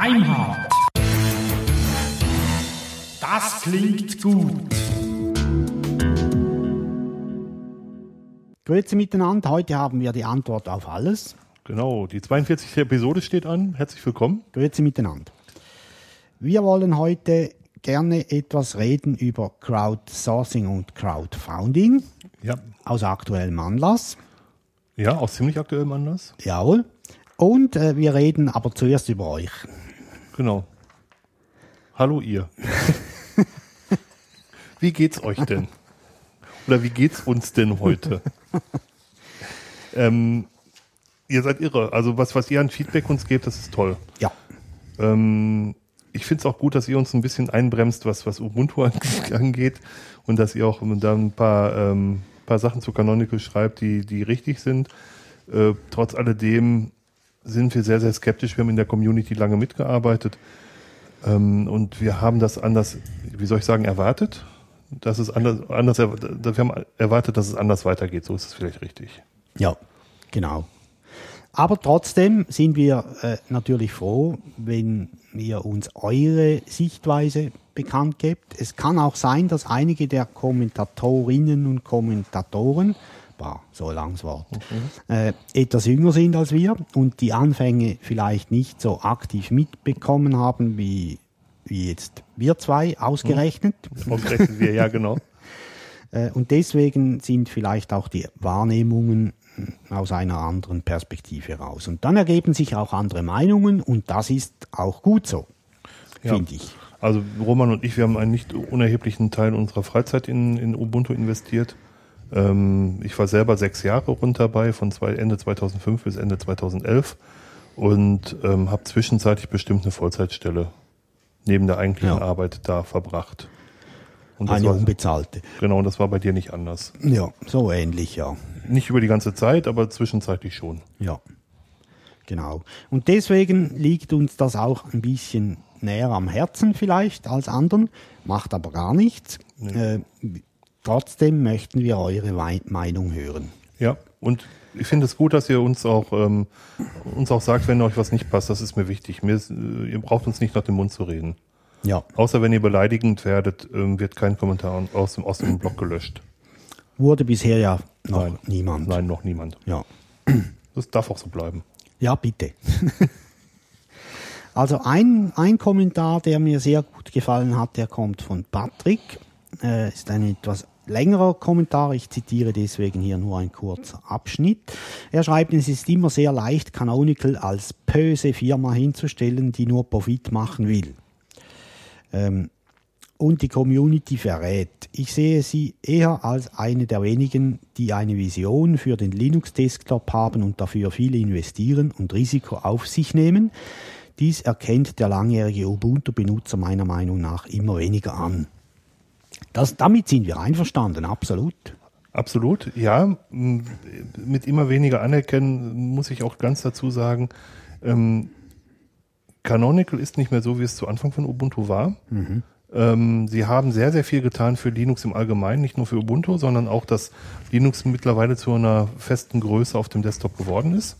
Beimhardt. Das klingt gut. Grüezi miteinander. Heute haben wir die Antwort auf alles. Genau, die 42. Episode steht an. Herzlich willkommen. Grüezi miteinander. Wir wollen heute gerne etwas reden über Crowdsourcing und Crowdfunding Ja. aus aktuellem Anlass. Ja, aus ziemlich aktuellem Anlass. Jawohl. Und äh, wir reden aber zuerst über euch. Genau. Hallo ihr. wie geht's euch denn? Oder wie geht's uns denn heute? ähm, ihr seid irre. Also was, was ihr an Feedback uns gebt, das ist toll. Ja. Ähm, ich finde es auch gut, dass ihr uns ein bisschen einbremst, was, was Ubuntu an- angeht und dass ihr auch da ein paar, ähm, paar Sachen zu Canonical schreibt, die, die richtig sind. Äh, trotz alledem sind wir sehr, sehr skeptisch. Wir haben in der Community lange mitgearbeitet ähm, und wir haben das anders, wie soll ich sagen, erwartet. Dass es anders, anders, wir haben erwartet, dass es anders weitergeht. So ist es vielleicht richtig. Ja, genau. Aber trotzdem sind wir äh, natürlich froh, wenn ihr uns eure Sichtweise bekannt gebt. Es kann auch sein, dass einige der Kommentatorinnen und Kommentatoren, bah, so langes Wort, äh, etwas jünger sind als wir und die Anfänge vielleicht nicht so aktiv mitbekommen haben wie, wie jetzt wir zwei ausgerechnet. Ausgerechnet wir, ja, genau. Äh, Und deswegen sind vielleicht auch die Wahrnehmungen aus einer anderen Perspektive raus. Und dann ergeben sich auch andere Meinungen und das ist auch gut so, Ja. finde ich. Also Roman und ich, wir haben einen nicht unerheblichen Teil unserer Freizeit in, in Ubuntu investiert. Ähm, ich war selber sechs Jahre rund dabei, von zwei, Ende 2005 bis Ende 2011 und ähm, habe zwischenzeitlich bestimmt eine Vollzeitstelle neben der eigentlichen Ja. Arbeit da verbracht. Und Eine war, unbezahlte. genau, und das war bei dir nicht anders. Ja, so ähnlich, ja. Nicht über die ganze Zeit, aber zwischenzeitlich schon. Ja, genau. Und deswegen liegt uns das auch ein bisschen näher am Herzen vielleicht als anderen, macht aber gar nichts. Äh, trotzdem möchten wir eure Wei- Meinung hören. Ja, und ich finde es gut, dass ihr uns auch, ähm, uns auch sagt, wenn euch was nicht passt. Das ist mir wichtig. Mir ist, äh, ihr braucht uns nicht nach dem Mund zu reden. Ja, Außer wenn ihr beleidigend werdet, ähm, wird kein Kommentar aus dem, aus dem Blog gelöscht. wurde bisher ja noch Nein. niemand. Nein, noch niemand. Ja. Das darf auch so bleiben. Ja, bitte. also ein, ein Kommentar, der mir sehr gut gefallen hat, der kommt von Patrick. Äh, ist ein etwas längerer Kommentar. Ich zitiere deswegen hier nur ein kurzer Abschnitt. Er schreibt, es ist immer sehr leicht, Canonical als böse Firma hinzustellen, die nur Profit machen will. Ähm, und die Community verrät. Ich sehe sie eher als eine der wenigen, die eine Vision für den Linux-Desktop haben und dafür viel investieren und Risiko auf sich nehmen. Dies erkennt der langjährige Ubuntu-Benutzer meiner Meinung nach immer weniger an. Das, damit sind wir einverstanden, absolut. Absolut, ja. Mit immer weniger Anerkennen muss ich auch ganz dazu sagen, ähm, Canonical ist nicht mehr so, wie es zu Anfang von Ubuntu war. Ähm, sie haben sehr, sehr viel getan für Linux im Allgemeinen, nicht nur für Ubuntu, sondern auch, dass Linux mittlerweile zu einer festen Größe auf dem Desktop geworden ist.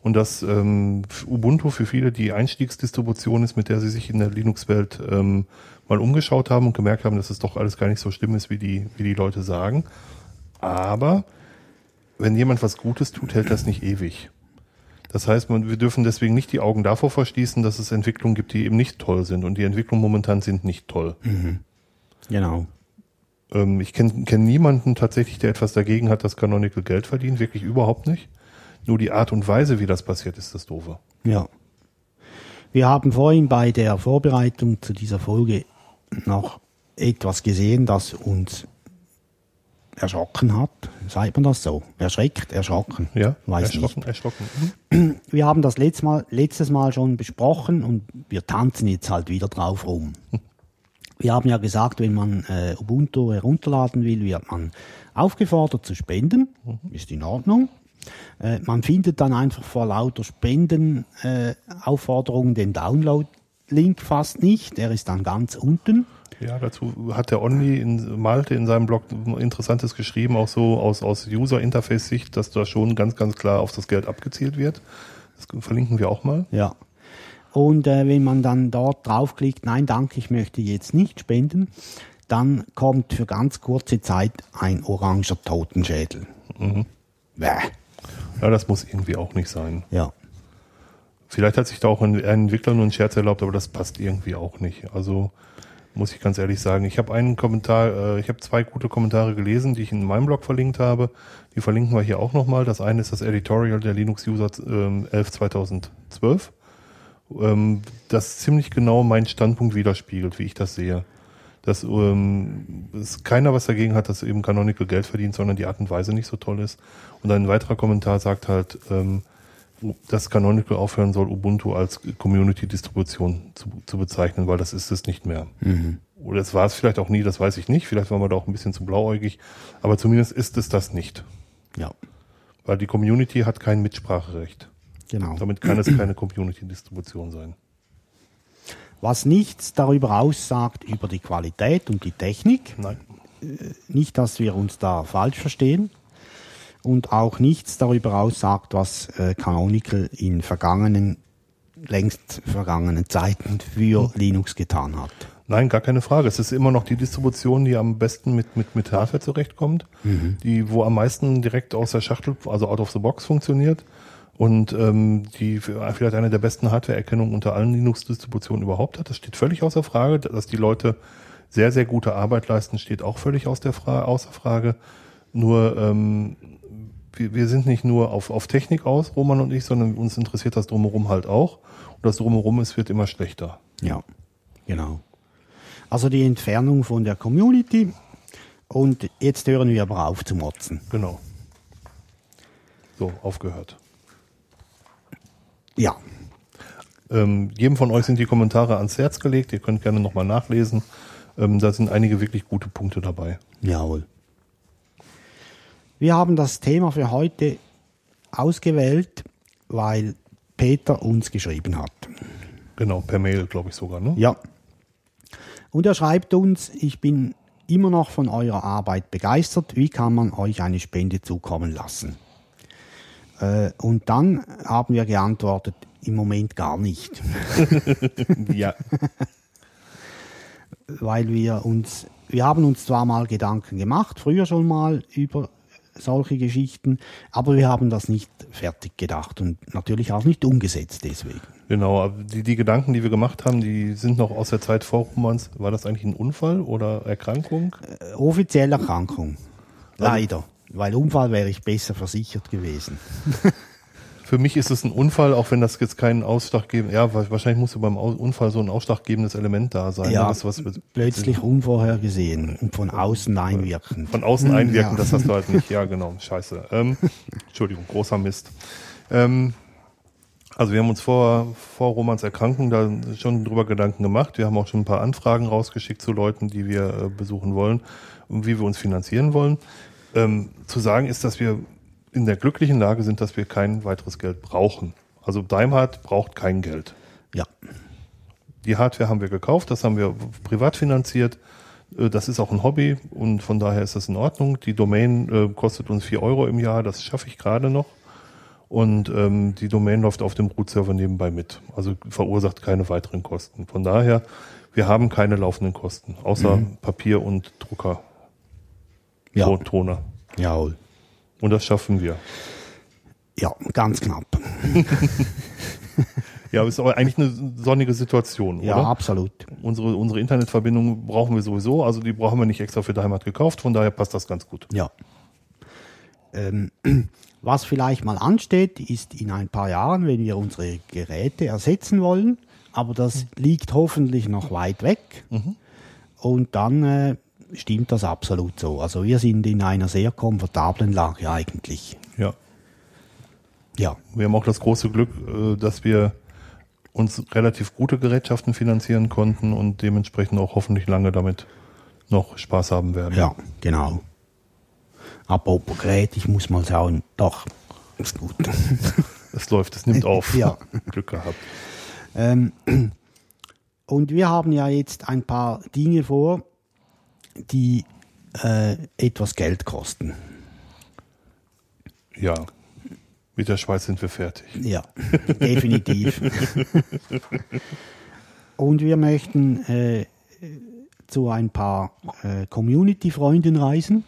Und dass ähm, Ubuntu für viele die Einstiegsdistribution ist, mit der sie sich in der Linux-Welt ähm, mal umgeschaut haben und gemerkt haben, dass es doch alles gar nicht so schlimm ist, wie die, wie die Leute sagen. Aber wenn jemand was Gutes tut, hält das nicht ewig. Das heißt, man, wir dürfen deswegen nicht die Augen davor verschließen, dass es Entwicklungen gibt, die eben nicht toll sind. Und die Entwicklungen momentan sind nicht toll. Genau. Ähm, ich kenne kenn niemanden tatsächlich, der etwas dagegen hat, dass Canonical Geld verdient. Wirklich überhaupt nicht. Nur die Art und Weise, wie das passiert, ist das Doofe. Ja. Wir haben vorhin bei der Vorbereitung zu dieser Folge noch etwas gesehen, das uns erschrocken hat. Sagt man das so? Erschreckt, erschrocken. Ja, Weiß erschrocken, nicht. erschrocken. Mhm. Wir haben das letztes Mal, letztes Mal schon besprochen und wir tanzen jetzt halt wieder drauf rum. Wir haben ja gesagt, wenn man äh, Ubuntu herunterladen will, wird man aufgefordert zu spenden. Ist in Ordnung. Äh, man findet dann einfach vor lauter Spenden äh, den Download-Link fast nicht. Der ist dann ganz unten. Ja, dazu hat der Only in Malte in seinem Blog Interessantes geschrieben, auch so aus, aus User-Interface-Sicht, dass da schon ganz, ganz klar auf das Geld abgezielt wird. Das verlinken wir auch mal. Ja. Und äh, wenn man dann dort draufklickt, nein, danke, ich möchte jetzt nicht spenden, dann kommt für ganz kurze Zeit ein oranger Totenschädel. Mhm. Bäh. Ja, das muss irgendwie auch nicht sein. Ja. Vielleicht hat sich da auch ein, Entwickler nur einen Scherz erlaubt, aber das passt irgendwie auch nicht. Also muss ich ganz ehrlich sagen. Ich habe einen Kommentar, äh, ich habe zwei gute Kommentare gelesen, die ich in meinem Blog verlinkt habe. Die verlinken wir hier auch nochmal. Das eine ist das Editorial der Linux-User ähm, 11 2012, ähm, das ziemlich genau meinen Standpunkt widerspiegelt, wie ich das sehe. Dass ähm, es keiner was dagegen hat, dass eben Canonical Geld verdient, sondern die Art und Weise nicht so toll ist. Und ein weiterer Kommentar sagt halt, ähm, dass Canonical aufhören soll, Ubuntu als Community-Distribution zu, zu bezeichnen, weil das ist es nicht mehr. Oder es war es vielleicht auch nie, das weiß ich nicht. Vielleicht waren wir da auch ein bisschen zu blauäugig. Aber zumindest ist es das nicht. Ja, Weil die Community hat kein Mitspracherecht. genau. Damit kann es keine Community-Distribution sein. Was nichts darüber aussagt über die Qualität und die Technik. Nein. Nicht, dass wir uns da falsch verstehen. Und auch nichts darüber aussagt, was äh, Canonical in vergangenen, längst vergangenen Zeiten für Linux getan hat. Nein, gar keine Frage. Es ist immer noch die Distribution, die am besten mit, mit, mit Hardware zurechtkommt, die, wo am meisten direkt aus der Schachtel, also out of the box funktioniert und ähm, die vielleicht eine der besten Hardware-Erkennungen unter allen Linux-Distributionen überhaupt hat. Das steht völlig außer Frage. Dass die Leute sehr, sehr gute Arbeit leisten, steht auch völlig aus der Fra außer Frage. Nur ähm, wir, wir sind nicht nur auf, auf Technik aus, Roman und ich, sondern uns interessiert das Drumherum halt auch. Und das Drumherum ist, wird immer schlechter. Ja, genau. Also die Entfernung von der Community. Und jetzt hören wir aber auf zu motzen. Genau. So, aufgehört. Ja, Ähm, jedem von euch sind die Kommentare ans Herz gelegt. Ihr könnt gerne nochmal nachlesen. Ähm, da sind einige wirklich gute Punkte dabei. jawohl. Wir haben das Thema für heute ausgewählt, weil Peter uns geschrieben hat. Genau, per Mail, glaube ich sogar. Ne? Ja. Und er schreibt uns, ich bin immer noch von eurer Arbeit begeistert. Wie kann man euch eine Spende zukommen lassen? Äh, und dann haben wir geantwortet, im Moment gar nicht, Ja. weil wir uns, wir haben uns zwar mal Gedanken gemacht, früher schon mal über solche Geschichten, aber wir haben das nicht fertig gedacht und natürlich auch nicht umgesetzt deswegen. Genau, aber die, die Gedanken, die wir gemacht haben, die sind noch aus der Zeit vor Romans. War das eigentlich ein Unfall oder Erkrankung? Äh, offizielle Erkrankung. Leider. Weil Unfall wäre ich besser versichert gewesen. Für mich ist es ein Unfall, auch wenn das jetzt keinen ausschlaggebenden, ja, wa- wahrscheinlich muss ja beim Unfall so ein ausschlaggebendes Element da sein. Ja, ne, was, was mit- plötzlich unvorhergesehen und von außen einwirken. Von außen einwirken, Ja. das hast du halt nicht. Ja, genau, scheiße. Ähm, Entschuldigung, großer Mist. Ähm, also wir haben uns vor, vor Romans Erkrankung da schon drüber Gedanken gemacht. Wir haben auch schon ein paar Anfragen rausgeschickt zu Leuten, die wir äh, besuchen wollen und wie wir uns finanzieren wollen. Ähm, zu sagen ist, dass wir in der glücklichen Lage sind, dass wir kein weiteres Geld brauchen. Also Daimhardt braucht kein Geld. Ja, Die Hardware haben wir gekauft, das haben wir privat finanziert. Äh, Das ist auch ein Hobby und von daher ist das in Ordnung. Die Domain äh, kostet uns 4 Euro im Jahr, das schaffe ich gerade noch. Und ähm, die Domain läuft auf dem Root-Server nebenbei mit. Also verursacht keine weiteren Kosten. Von daher, wir haben keine laufenden Kosten, außer Papier und Drucker, ja, Ton- Toner. jawohl. Und das schaffen wir. Ja, ganz knapp. Ja, aber ist aber eigentlich eine sonnige Situation, Ja, oder? absolut. Unsere, unsere Internetverbindung brauchen wir sowieso, also die brauchen wir nicht extra für Daimhardt gekauft, von daher passt das ganz gut. Ja. Ähm, was vielleicht mal ansteht, ist in ein paar Jahren, wenn wir unsere Geräte ersetzen wollen, aber das liegt hoffentlich noch weit weg. Und dann äh, stimmt das absolut so. Also wir sind in einer sehr komfortablen Lage eigentlich. Ja. Ja, Wir haben auch das große Glück, äh, dass wir uns relativ gute Gerätschaften finanzieren konnten und dementsprechend auch hoffentlich lange damit noch Spaß haben werden. ja, genau. Apropos Gerät, ich muss mal schauen. Doch, ist gut. Es läuft, es nimmt auf. Ja. Glück gehabt. Ähm, und wir haben ja jetzt ein paar Dinge vor, die äh, etwas Geld kosten. Ja. Mit der Schweiz sind wir fertig. Ja, definitiv. Und wir möchten äh, zu ein paar äh, Community-Freunden reisen,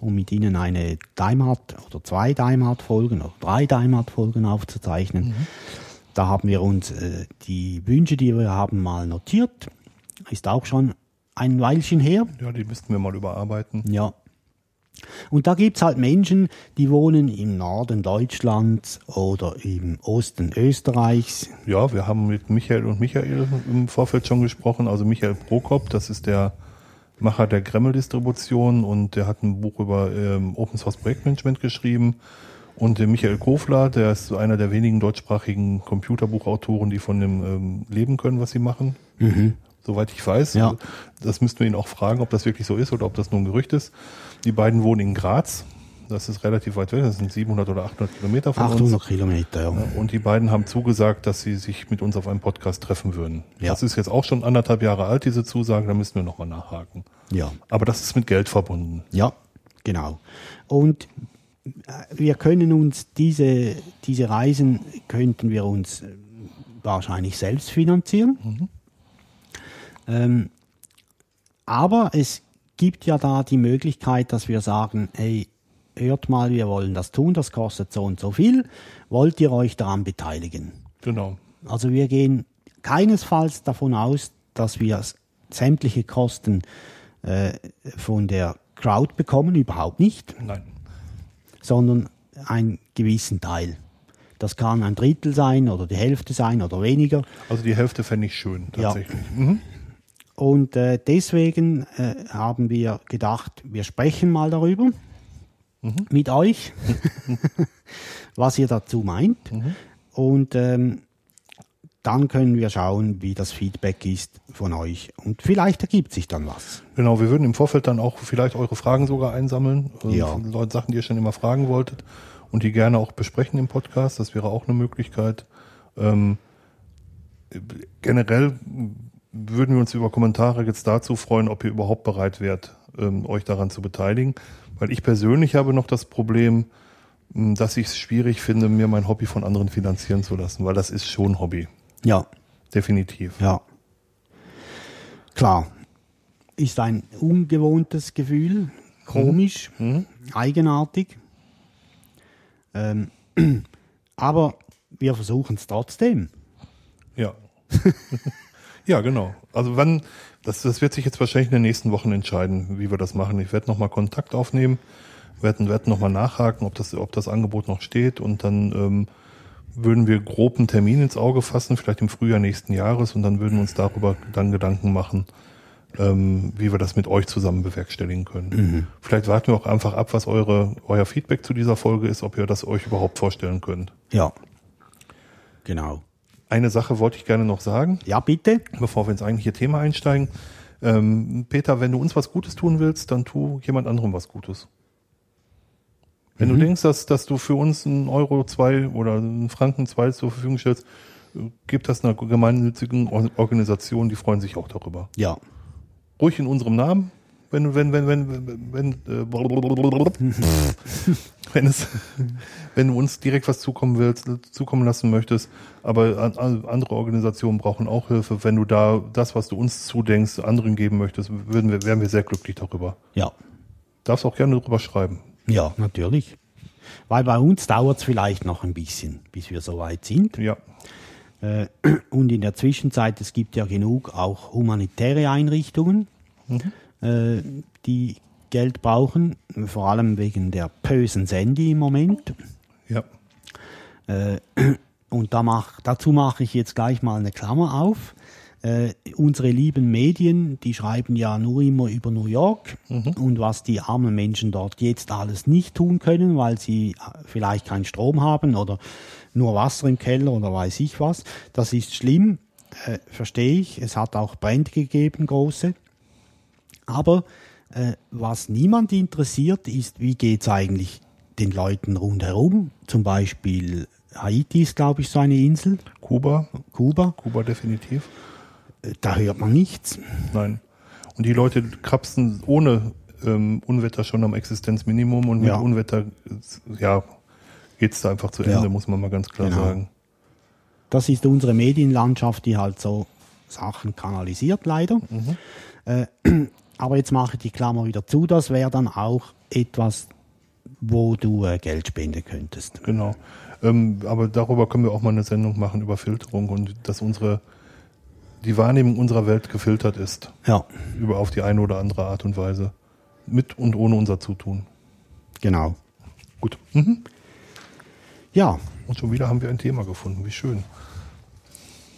um mit ihnen eine Daimat oder zwei Daimat-Folgen oder drei Daimat-Folgen aufzuzeichnen. Da haben wir uns äh, die Wünsche, die wir haben, mal notiert. Ist auch schon ein Weilchen her. Ja, die müssten wir mal überarbeiten. Ja. Und da gibt's halt Menschen, die wohnen im Norden Deutschlands oder im Osten Österreichs. Ja, wir haben mit Michael und Michael im Vorfeld schon gesprochen. Also Michael Prokop, das ist der Macher der Gremmel-Distribution und der hat ein Buch über ähm, Open Source Projektmanagement geschrieben. Und der Michael Kofler, der ist einer der wenigen deutschsprachigen Computerbuchautoren, die von dem ähm, leben können, was sie machen. Soweit ich weiß. Ja. Das müssten wir ihn auch fragen, ob das wirklich so ist oder ob das nur ein Gerücht ist. Die beiden wohnen in Graz. Das ist relativ weit weg. Das sind 700 oder 800 Kilometer von uns. 800 Kilometer, ja. Und die beiden haben zugesagt, dass sie sich mit uns auf einem Podcast treffen würden. Ja. Das ist jetzt auch schon anderthalb Jahre alt, diese Zusage, da müssen wir nochmal nachhaken. Ja, Aber das ist mit Geld verbunden. ja, genau. Und äh, wir können uns diese, diese Reisen, könnten wir uns äh, wahrscheinlich selbst finanzieren. Ähm, aber es gibt ja da die Möglichkeit, dass wir sagen, hey, hört mal, wir wollen das tun, das kostet so und so viel. Wollt ihr euch daran beteiligen? Genau. Also wir gehen keinesfalls davon aus, dass wir sämtliche Kosten äh, von der Crowd bekommen, überhaupt nicht, Nein. sondern einen gewissen Teil. Das kann ein Drittel sein oder die Hälfte sein oder weniger. Also die Hälfte fände ich schön, Ja. tatsächlich. Mhm. Und äh, deswegen äh, haben wir gedacht, wir sprechen mal darüber mit euch, was ihr dazu meint. Und ähm, dann können wir schauen, wie das Feedback ist von euch. Und vielleicht ergibt sich dann was. Genau, wir würden im Vorfeld dann auch vielleicht eure Fragen sogar einsammeln. äh, Ja. von Leuten, Sachen, die ihr schon immer fragen wolltet und die gerne auch besprechen im Podcast. Das wäre auch eine Möglichkeit. Ähm, generell würden wir uns über Kommentare jetzt dazu freuen, ob ihr überhaupt bereit wärt, ähm, euch daran zu beteiligen. Weil ich persönlich habe noch das Problem, mh, dass ich es schwierig finde, mir mein Hobby von anderen finanzieren zu lassen, weil das ist schon Hobby. Ja, Definitiv. ja. Klar. Ist ein ungewohntes Gefühl, komisch, eigenartig. Ähm, aber wir versuchen es trotzdem. Ja. ja, genau. Also wann, das, das wird sich jetzt wahrscheinlich in den nächsten Wochen entscheiden, wie wir das machen. Ich werde nochmal Kontakt aufnehmen, werde werd nochmal nachhaken, ob das, ob das Angebot noch steht und dann ähm, würden wir grob einen Termin ins Auge fassen, vielleicht im Frühjahr nächsten Jahres und dann würden wir uns darüber dann Gedanken machen, ähm, wie wir das mit euch zusammen bewerkstelligen können. Vielleicht warten wir auch einfach ab, was eure, euer Feedback zu dieser Folge ist, ob ihr das euch überhaupt vorstellen könnt. Ja. Genau. Eine Sache wollte ich gerne noch sagen. Ja, bitte. bevor wir ins eigentliche Thema einsteigen. Ähm, Peter, wenn du uns was Gutes tun willst, dann tu jemand anderem was Gutes. Wenn du denkst, dass, dass du für uns einen Euro zwei oder einen Franken zwei zur Verfügung stellst, gib das einer gemeinnützigen Or- Organisation, die freuen sich auch darüber. Ja. Ruhig in unserem Namen, wenn du, wenn, wenn, wenn, wenn, wenn, äh, wenn es, wenn du uns direkt was zukommen willst, zukommen lassen möchtest, aber an, an, andere Organisationen brauchen auch Hilfe. Wenn du da das, was du uns zudenkst, anderen geben möchtest, würden wir, wären wir sehr glücklich darüber. Ja. Darfst auch gerne darüber schreiben. Ja, natürlich. Weil bei uns dauert es vielleicht noch ein bisschen, bis wir soweit sind. Ja, Äh, Und in der Zwischenzeit, es gibt ja genug auch humanitäre Einrichtungen, äh, die Geld brauchen, vor allem wegen der bösen Sandy im Moment. ja, Äh, Und da mach, dazu mache ich jetzt gleich mal eine Klammer auf. Äh, unsere lieben Medien, die schreiben ja nur immer über New York und was die armen Menschen dort jetzt alles nicht tun können, weil sie äh, vielleicht keinen Strom haben oder nur Wasser im Keller oder weiß ich was. Das ist schlimm, äh, verstehe ich. Es hat auch Brände gegeben, große. Aber äh, was niemand interessiert, ist, wie geht's eigentlich den Leuten rundherum? Zum Beispiel Haiti ist, glaube ich, so eine Insel, Kuba, Kuba. Kuba definitiv. Äh, Da hört man nichts. Nein. Und die Leute krapsen ohne ähm, Unwetter schon am Existenzminimum und mit Ja. Unwetter, äh, ja, geht es da einfach zu Ja. Ende, muss man mal ganz klar Genau. sagen. Das ist unsere Medienlandschaft, die halt so Sachen kanalisiert, leider. Äh, aber jetzt mache ich die Klammer wieder zu. Das wäre dann auch etwas, wo du äh, Geld spenden könntest. Genau. Ähm, aber darüber können wir auch mal eine Sendung machen über Filterung und dass unsere die Wahrnehmung unserer Welt gefiltert ist Ja, über auf die eine oder andere Art und Weise mit und ohne unser Zutun. genau. Gut. Mhm. Ja, Und schon wieder haben wir ein Thema gefunden. Wie schön.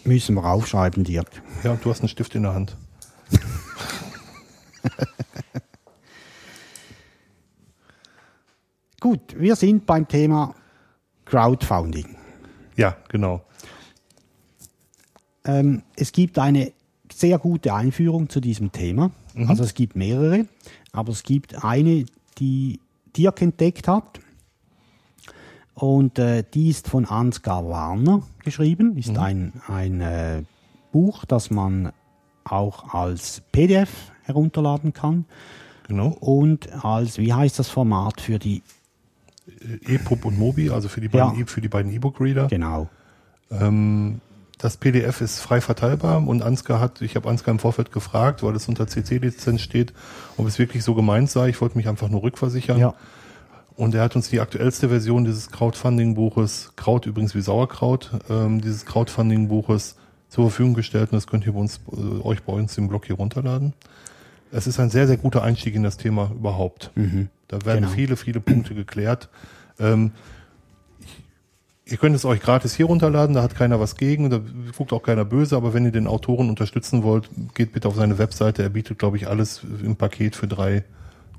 müssen wir aufschreiben, Dirk. Ja, du hast einen Stift in der Hand. Gut, wir sind beim Thema Crowdfunding. Ja, genau. Ähm, es gibt eine sehr gute Einführung zu diesem Thema. Also es gibt mehrere, aber es gibt eine, die Dirk entdeckt hat. Und äh, die ist von Ansgar Warner geschrieben, ist ein, ein äh, Buch, das man auch als PDF herunterladen kann Genau. und als, wie heißt das Format für die, EPUB und Mobi, also für die beiden, Ja. E- für die beiden E-Book-Reader. genau, Ähm, das PDF ist frei verteilbar und Ansgar hat, ich habe Ansgar im Vorfeld gefragt, weil es unter CC-Lizenz steht, ob es wirklich so gemeint sei. Ich wollte mich einfach nur rückversichern. ja, Und er hat uns die aktuellste Version dieses Crowdfunding-Buches, Kraut übrigens wie Sauerkraut, ähm, dieses Crowdfunding-Buches zur Verfügung gestellt und das könnt ihr bei uns, äh, euch bei uns im Blog hier runterladen. Es ist ein sehr, sehr guter Einstieg in das Thema überhaupt. Da werden Genau. viele, viele Punkte geklärt. Ähm, ihr könnt es euch gratis hier runterladen, da hat keiner was gegen, da guckt auch keiner böse, aber wenn ihr den Autoren unterstützen wollt, geht bitte auf seine Webseite. Er bietet, glaube ich, alles im Paket für drei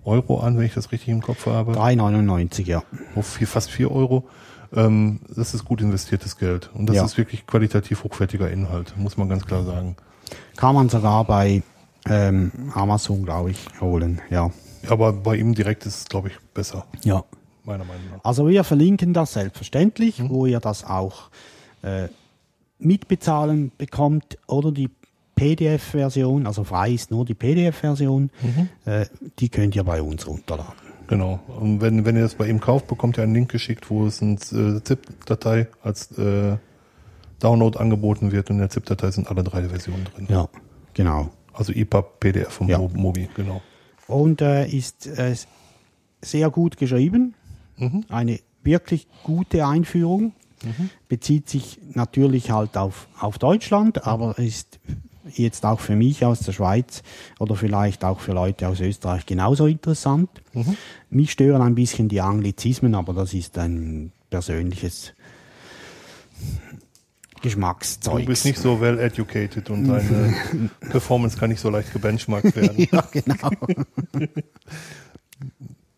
Euro an, wenn ich das richtig im Kopf habe. 3,99, ja. Auf vier, fast vier Euro. Ähm, das ist gut investiertes Geld. Und das Ja. ist wirklich qualitativ hochwertiger Inhalt, muss man ganz klar sagen. Kann man sogar bei ähm, Amazon, glaube ich, holen, ja. Aber bei ihm direkt ist es, glaube ich, besser, Ja. meiner Meinung nach. Also wir verlinken das selbstverständlich, wo ihr das auch äh, mitbezahlen bekommt oder die PDF-Version, also frei ist nur die PDF-Version, äh, die könnt ihr bei uns runterladen. Genau. Und wenn, wenn ihr das bei ihm kauft, bekommt ihr einen Link geschickt, wo es eine äh, ZIP-Datei als äh, Download angeboten wird. Und in der ZIP-Datei sind alle drei Versionen drin. Ja, genau. Also EPUB, PDF und Ja. Mo- Mobi, genau. Und äh, ist äh, sehr gut geschrieben, eine wirklich gute Einführung, bezieht sich natürlich halt auf, auf Deutschland, aber ist jetzt auch für mich aus der Schweiz oder vielleicht auch für Leute aus Österreich genauso interessant. Mich stören ein bisschen die Anglizismen, aber das ist ein persönliches Geschmackszeug. Du bist nicht so well educated und deine Performance kann nicht so leicht gebenchmarkt werden. ja, genau.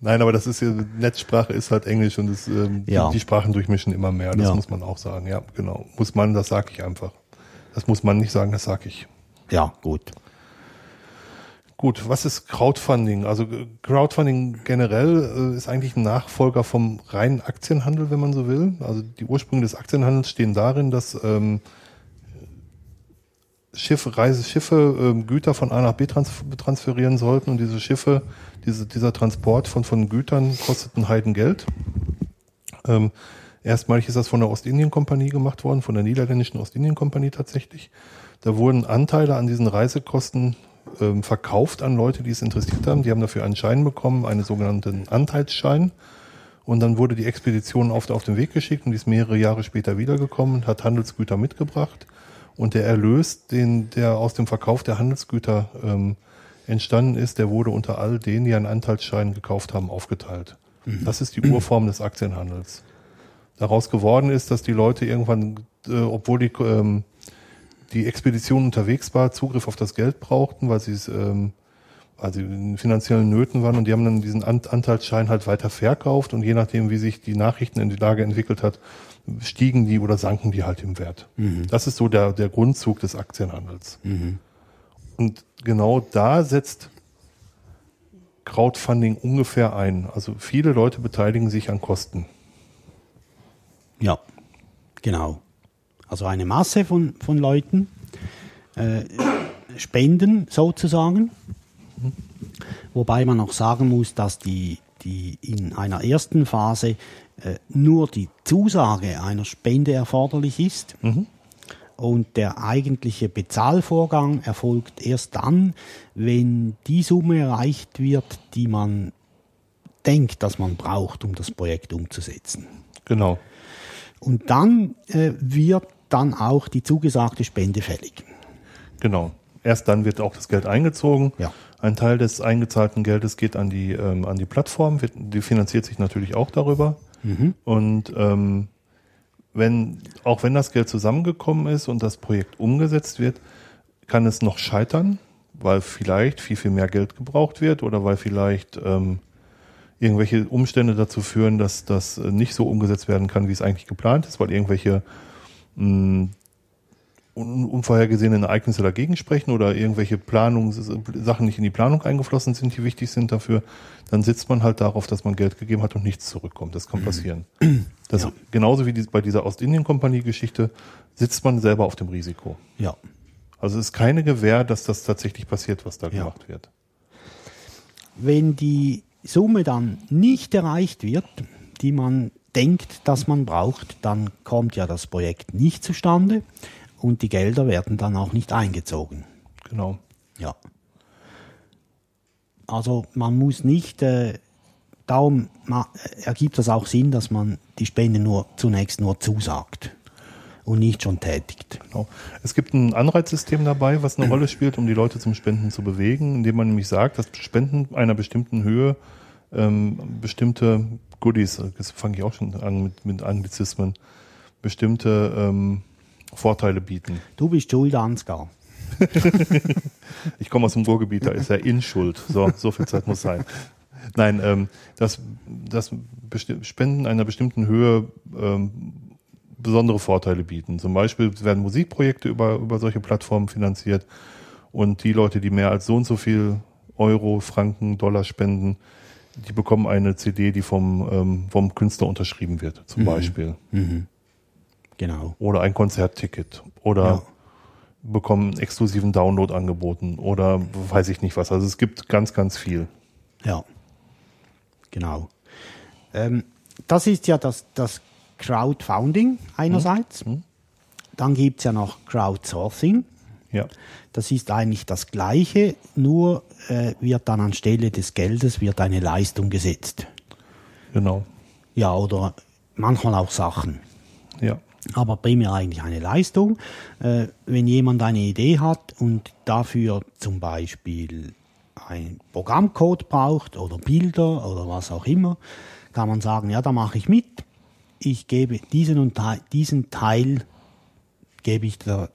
Nein, aber das ist ja, Netzsprache ist halt Englisch und es, ähm, Ja. die, die Sprachen durchmischen immer mehr. Das Ja. muss man auch sagen. Ja, genau. Muss man, das sage ich einfach. Das muss man nicht sagen, das sage ich. Ja, gut. Gut, was ist Crowdfunding? Also äh, Crowdfunding generell äh, ist eigentlich ein Nachfolger vom reinen Aktienhandel, wenn man so will. Also die Ursprünge des Aktienhandels stehen darin, dass ähm, Schiffe, Reiseschiffe ähm, Güter von A nach B trans transferieren sollten und diese Schiffe, diese, dieser Transport von, von Gütern kostet ein Heidengeld. Ähm, erstmalig ist das von der Ostindien-Kompanie gemacht worden, von der niederländischen Ostindien-Kompanie tatsächlich. Da wurden Anteile an diesen Reisekosten ähm, verkauft an Leute, die es interessiert haben. Die haben dafür einen Schein bekommen, einen sogenannten Anteilsschein. Und dann wurde die Expedition auf, auf den Weg geschickt und die ist mehrere Jahre später wiedergekommen und hat Handelsgüter mitgebracht. Und der Erlös, den, der aus dem Verkauf der Handelsgüter ähm, entstanden ist, der wurde unter all denen, die einen Anteilsschein gekauft haben, aufgeteilt. Das ist die Urform des Aktienhandels. Daraus geworden ist, dass die Leute irgendwann, äh, obwohl die, ähm, die Expedition unterwegs war, Zugriff auf das Geld brauchten, weil sie es, ähm, weil sie in finanziellen Nöten waren und die haben dann diesen An Anteilsschein halt weiter verkauft und je nachdem, wie sich die Nachrichten in die Lage entwickelt hat, stiegen die oder sanken die halt im Wert. Das ist so der, der Grundzug des Aktienhandels. Und genau da setzt Crowdfunding ungefähr ein. Also viele Leute beteiligen sich an Kosten. Ja, genau. Also eine Masse von, von Leuten äh, spenden sozusagen. Wobei man auch sagen muss, dass die, die in einer ersten Phase äh, nur die Zusage einer Spende erforderlich ist. Und der eigentliche Bezahlvorgang erfolgt erst dann, wenn die Summe erreicht wird, die man denkt, dass man braucht, um das Projekt umzusetzen. Genau. Und dann äh, wird dann auch die zugesagte Spende fällig. Genau. Erst dann wird auch das Geld eingezogen. Ja. Ein Teil des eingezahlten Geldes geht an die, ähm, an die Plattform, wird, die finanziert sich natürlich auch darüber. Und ähm, wenn, auch wenn das Geld zusammengekommen ist und das Projekt umgesetzt wird, kann es noch scheitern, weil vielleicht viel, viel mehr Geld gebraucht wird oder weil vielleicht ähm, irgendwelche Umstände dazu führen, dass das nicht so umgesetzt werden kann, wie es eigentlich geplant ist, weil irgendwelche mh, un unvorhergesehenen Ereignisse dagegen sprechen oder irgendwelche Planungssachen nicht in die Planung eingeflossen sind, die wichtig sind dafür, dann sitzt man halt darauf, dass man Geld gegeben hat und nichts zurückkommt. Das kann passieren. Das, Ja. Genauso wie bei dieser Ostindien-Kompanie-Geschichte sitzt man selber auf dem Risiko. Ja. Also es ist keine Gewähr, dass das tatsächlich passiert, was da Ja. gemacht wird. Wenn die Summe dann nicht erreicht wird, die man denkt, dass man braucht, dann kommt ja das Projekt nicht zustande und die Gelder werden dann auch nicht eingezogen. Genau. Ja. Also man muss nicht, äh, darum ma, ergibt das auch Sinn, dass man die Spende nur zunächst nur zusagt und nicht schon tätigt. Genau. Es gibt ein Anreizsystem dabei, was eine Rolle spielt, um die Leute zum Spenden zu bewegen, indem man nämlich sagt, dass Spenden einer bestimmten Höhe ähm, bestimmte Goodies, das fange ich auch schon an mit, mit Anglizismen, bestimmte ähm, Vorteile bieten. Du bist schuld, Ansgar. Ich komme aus dem Ruhrgebiet, da ist er in Schuld. So, so viel Zeit muss sein. Nein, ähm, dass, dass besti- Spenden einer bestimmten Höhe ähm, besondere Vorteile bieten. Zum Beispiel werden Musikprojekte über, über solche Plattformen finanziert und die Leute, die mehr als so und so viel Euro, Franken, Dollar spenden, die bekommen eine CD, die vom, ähm, vom Künstler unterschrieben wird, zum Beispiel. Genau. Oder ein Konzertticket. Oder Ja. bekommen einen exklusiven Download angeboten. Oder weiß ich nicht was. Also es gibt ganz, ganz viel. Ja, genau. Ähm, das ist ja das, das Crowdfunding einerseits. Dann gibt es ja noch Crowdsourcing. Ja. Das ist eigentlich das Gleiche, nur äh, wird dann anstelle des Geldes wird eine Leistung gesetzt. Genau. Ja, oder manchmal auch Sachen. Ja. aber primär eigentlich eine Leistung. Äh, wenn jemand eine Idee hat und dafür zum Beispiel ein Programmcode braucht oder Bilder oder was auch immer, kann man sagen, ja, da mache ich mit. Ich gebe diesen und Teil, diesen Teil gebe ich der,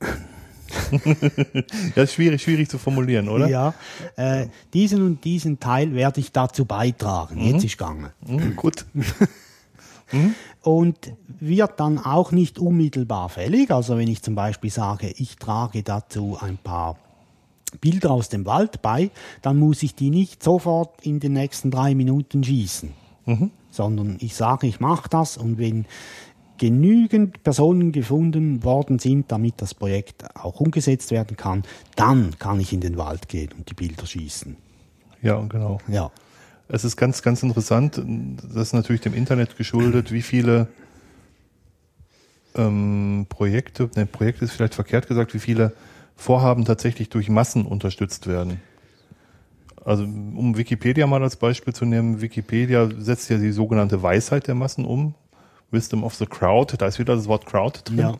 Ja, ist schwierig, schwierig zu formulieren, oder? ja, äh, diesen und diesen Teil werde ich dazu beitragen. Jetzt ist gegangen. Mhm, gut. und wird dann auch nicht unmittelbar fällig. Also wenn ich zum Beispiel sage, ich trage dazu ein paar Bilder aus dem Wald bei, dann muss ich die nicht sofort in den nächsten drei Minuten schießen, sondern ich sage, ich mache das und wenn genügend Personen gefunden worden sind, damit das Projekt auch umgesetzt werden kann, dann kann ich in den Wald gehen und die Bilder schießen. Ja, genau. Ja, Es ist ganz, ganz interessant. Das ist natürlich dem Internet geschuldet, wie viele ähm, Projekte, ne, Projekte ist vielleicht verkehrt gesagt, wie viele Vorhaben tatsächlich durch Massen unterstützt werden. Also um Wikipedia mal als Beispiel zu nehmen, Wikipedia setzt ja die sogenannte Weisheit der Massen um. Wisdom of the Crowd, da ist wieder das Wort Crowd drin. Ja.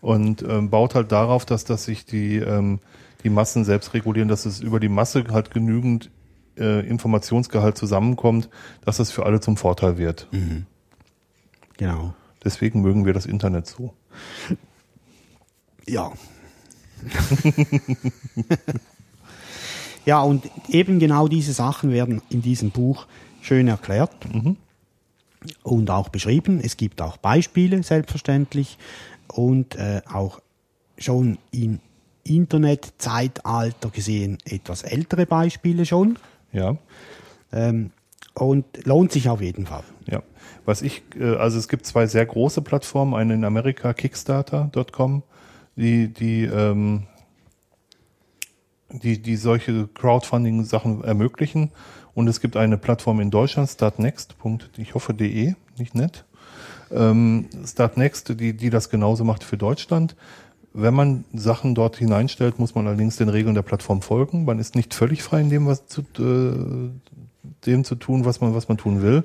Und ähm, baut halt darauf, dass, dass sich die, ähm, die Massen selbst regulieren, dass es über die Masse halt genügend äh, Informationsgehalt zusammenkommt, dass es für alle zum Vorteil wird. genau. Deswegen mögen wir das Internet so. Ja. ja, und eben genau diese Sachen werden in diesem Buch schön erklärt und auch beschrieben. Es gibt auch Beispiele, selbstverständlich, und äh, auch schon im Internetzeitalter gesehen etwas ältere Beispiele schon. Ja, Ähm, und lohnt sich auf jeden Fall. ja. Was ich, äh, also es gibt zwei sehr große Plattformen, eine in Amerika, Kickstarter.com, die, die, ähm, die, die solche Crowdfunding-Sachen ermöglichen. Und es gibt eine Plattform in Deutschland, startnext. Ich hoffe, de, nicht nett. Ähm, Startnext, die, die das genauso macht für Deutschland. Wenn man Sachen dort hineinstellt, muss man allerdings den Regeln der Plattform folgen. Man ist nicht völlig frei in dem, was zu, äh, dem zu tun, was man, was man tun will.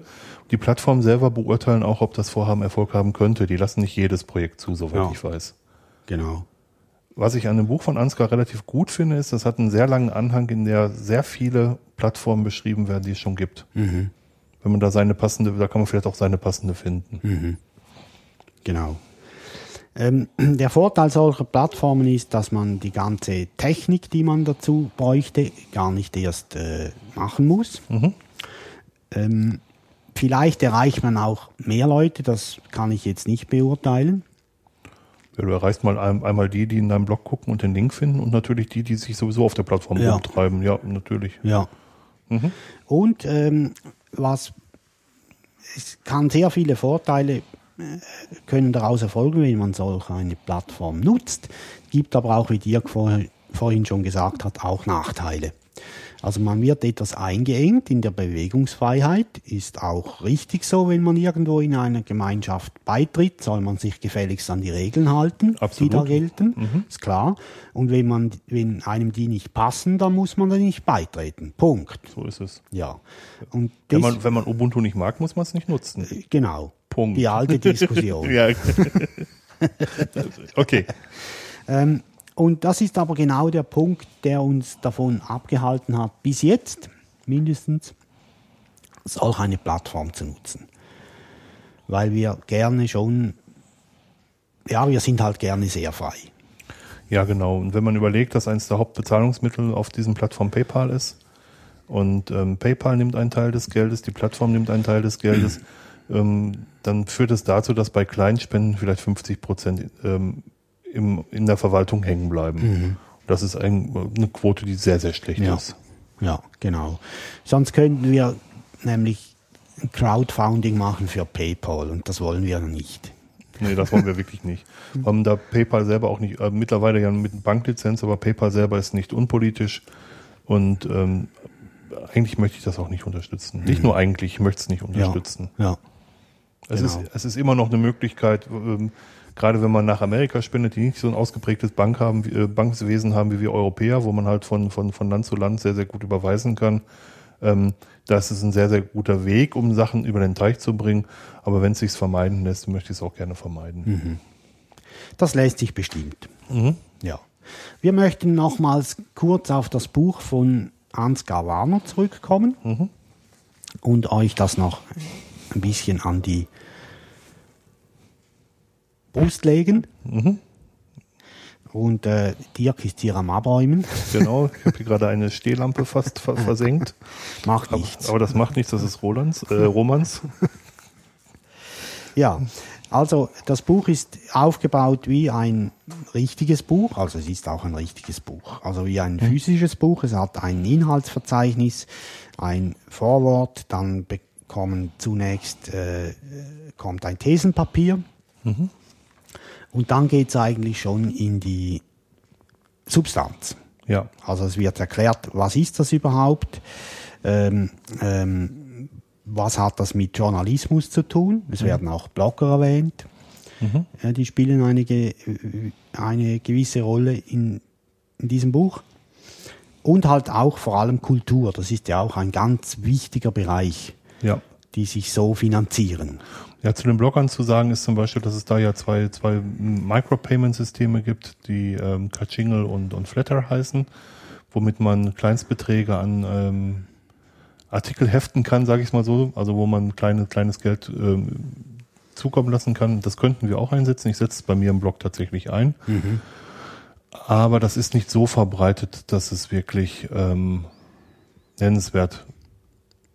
Die Plattformen selber beurteilen auch, ob das Vorhaben Erfolg haben könnte. Die lassen nicht jedes Projekt zu, soweit Ja. ich weiß. Genau. Was ich an dem Buch von Ansgar relativ gut finde, ist, das hat einen sehr langen Anhang, in der sehr viele Plattformen beschrieben werden, die es schon gibt. Wenn man da seine passende, da kann man vielleicht auch seine passende finden. Genau. Ähm, der Vorteil solcher Plattformen ist, dass man die ganze Technik, die man dazu bräuchte, gar nicht erst äh, machen muss. Ähm, vielleicht erreicht man auch mehr Leute, das kann ich jetzt nicht beurteilen. Ja, du erreichst mal ein, einmal die, die in deinem Blog gucken und den Link finden und natürlich die, die sich sowieso auf der Plattform Ja. rumtreiben. Ja, natürlich. Ja. Und ähm, was es kann sehr viele Vorteile äh, können daraus erfolgen, wenn man solch eine Plattform nutzt. Gibt aber auch, wie Dirk vorhin schon gesagt hat, auch Nachteile. Also man wird etwas eingeengt in der Bewegungsfreiheit, ist auch richtig so, wenn man irgendwo in einer Gemeinschaft beitritt, soll man sich gefälligst an die Regeln halten, Absolut. die da gelten, ist klar. Und wenn man, wenn einem die nicht passen, dann muss man da nicht beitreten. Punkt. So ist es. Ja. Und Wenn man, wenn man Ubuntu nicht mag, muss man es nicht nutzen. genau. Punkt. Die alte Diskussion. ja. okay. Ähm, und das ist aber genau der Punkt, der uns davon abgehalten hat, bis jetzt mindestens solch eine Plattform zu nutzen. Weil wir gerne schon, ja, wir sind halt gerne sehr frei. Ja, genau. Und wenn man überlegt, dass eines der Hauptbezahlungsmittel auf diesen Plattformen PayPal ist und ähm, PayPal nimmt einen Teil des Geldes, die Plattform nimmt einen Teil des Geldes, ähm, dann führt es dazu, dass bei kleinen Spenden vielleicht 50 Prozent ähm, im, in der Verwaltung hängen bleiben. Das ist ein, eine Quote, die sehr, sehr schlecht Ja. ist. Ja, genau. Sonst könnten wir nämlich Crowdfunding machen für PayPal und das wollen wir nicht. Nee, das wollen wir wirklich nicht. Ähm, da PayPal selber auch nicht, äh, mittlerweile ja mit Banklizenz, aber PayPal selber ist nicht unpolitisch und ähm, eigentlich möchte ich das auch nicht unterstützen. Nicht nur eigentlich, ich möchte es nicht unterstützen. Ja. Es, genau. ist, es ist immer noch eine Möglichkeit, ähm, gerade wenn man nach Amerika spendet, die nicht so ein ausgeprägtes Bank haben, äh, Bankwesen haben wie wir Europäer, wo man halt von, von, von Land zu Land sehr, sehr gut überweisen kann. Ähm, das ist ein sehr, sehr guter Weg, um Sachen über den Teich zu bringen. Aber wenn es sich vermeiden lässt, möchte ich es auch gerne vermeiden. Das lässt sich bestimmt. Ja. Wir möchten nochmals kurz auf das Buch von Ansgar Warner zurückkommen und euch das noch ein bisschen an die Brust legen. Und äh, Dirk ist hier am Abräumen. Genau, ich habe hier gerade eine Stehlampe fast ver versenkt. Macht Aber, nichts. aber das macht nichts, das ist Rolands, äh, Romans. Ja, also das Buch ist aufgebaut wie ein richtiges Buch, also es ist auch ein richtiges Buch, also wie ein physisches Buch. Es hat ein Inhaltsverzeichnis, ein Vorwort, dann bekommen zunächst äh, kommt ein Thesenpapier und dann geht es eigentlich schon in die Substanz. Ja, Also es wird erklärt, was ist das überhaupt, ähm, ähm, was hat das mit Journalismus zu tun. Es werden auch Blogger erwähnt. Äh, die spielen eine, eine gewisse Rolle in, in diesem Buch. Und halt auch vor allem Kultur. Das ist ja auch ein ganz wichtiger Bereich, ja. Die sich so finanzieren. Ja, zu den Bloggern zu sagen ist zum Beispiel, dass es da ja zwei, zwei Micropayment-Systeme gibt, die ähm, Kachingle und, und Flatter heißen, womit man Kleinstbeträge an ähm, Artikel heften kann, sage ich mal so, also wo man kleine, kleines Geld ähm, zukommen lassen kann. Das könnten wir auch einsetzen. Ich setze es bei mir im Blog tatsächlich ein. Aber das ist nicht so verbreitet, dass es wirklich ähm, nennenswert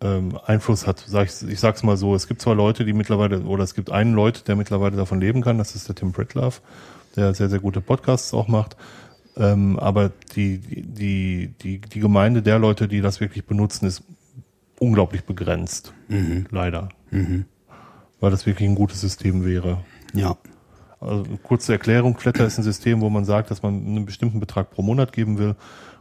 ähm, Einfluss hat. Sag ich, ich sag's mal so, es gibt zwar Leute, die mittlerweile, oder es gibt einen Leute, der mittlerweile davon leben kann, das ist der Tim Pritlove, der sehr, sehr gute Podcasts auch macht. Ähm, aber die, die, die, die Gemeinde der Leute, die das wirklich benutzen, ist unglaublich begrenzt. Leider. Weil das wirklich ein gutes System wäre. Ja. Also, kurze Erklärung, Flatter ist ein System, wo man sagt, dass man einen bestimmten Betrag pro Monat geben will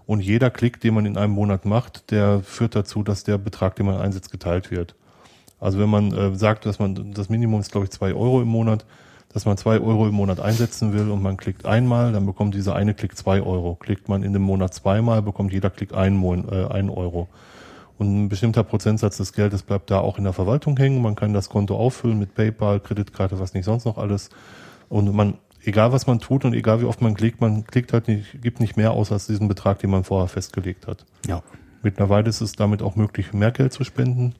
und jeder Klick, den man in einem Monat macht, der führt dazu, dass der Betrag, den man einsetzt, geteilt wird. Also wenn man äh, sagt, dass man das Minimum ist, glaube ich, zwei Euro im Monat, dass man zwei Euro im Monat einsetzen will und man klickt einmal, dann bekommt dieser eine Klick zwei Euro. Klickt man in dem Monat zweimal, bekommt jeder Klick einen, Mon äh, einen Euro. Und ein bestimmter Prozentsatz des Geldes bleibt da auch in der Verwaltung hängen. Man kann das Konto auffüllen mit PayPal, Kreditkarte, was nicht sonst noch alles. Und man, egal was man tut und egal wie oft man klickt, man klickt halt nicht, gibt nicht mehr aus als diesen Betrag, den man vorher festgelegt hat. Ja. Mittlerweile ist es damit auch möglich, mehr Geld zu spenden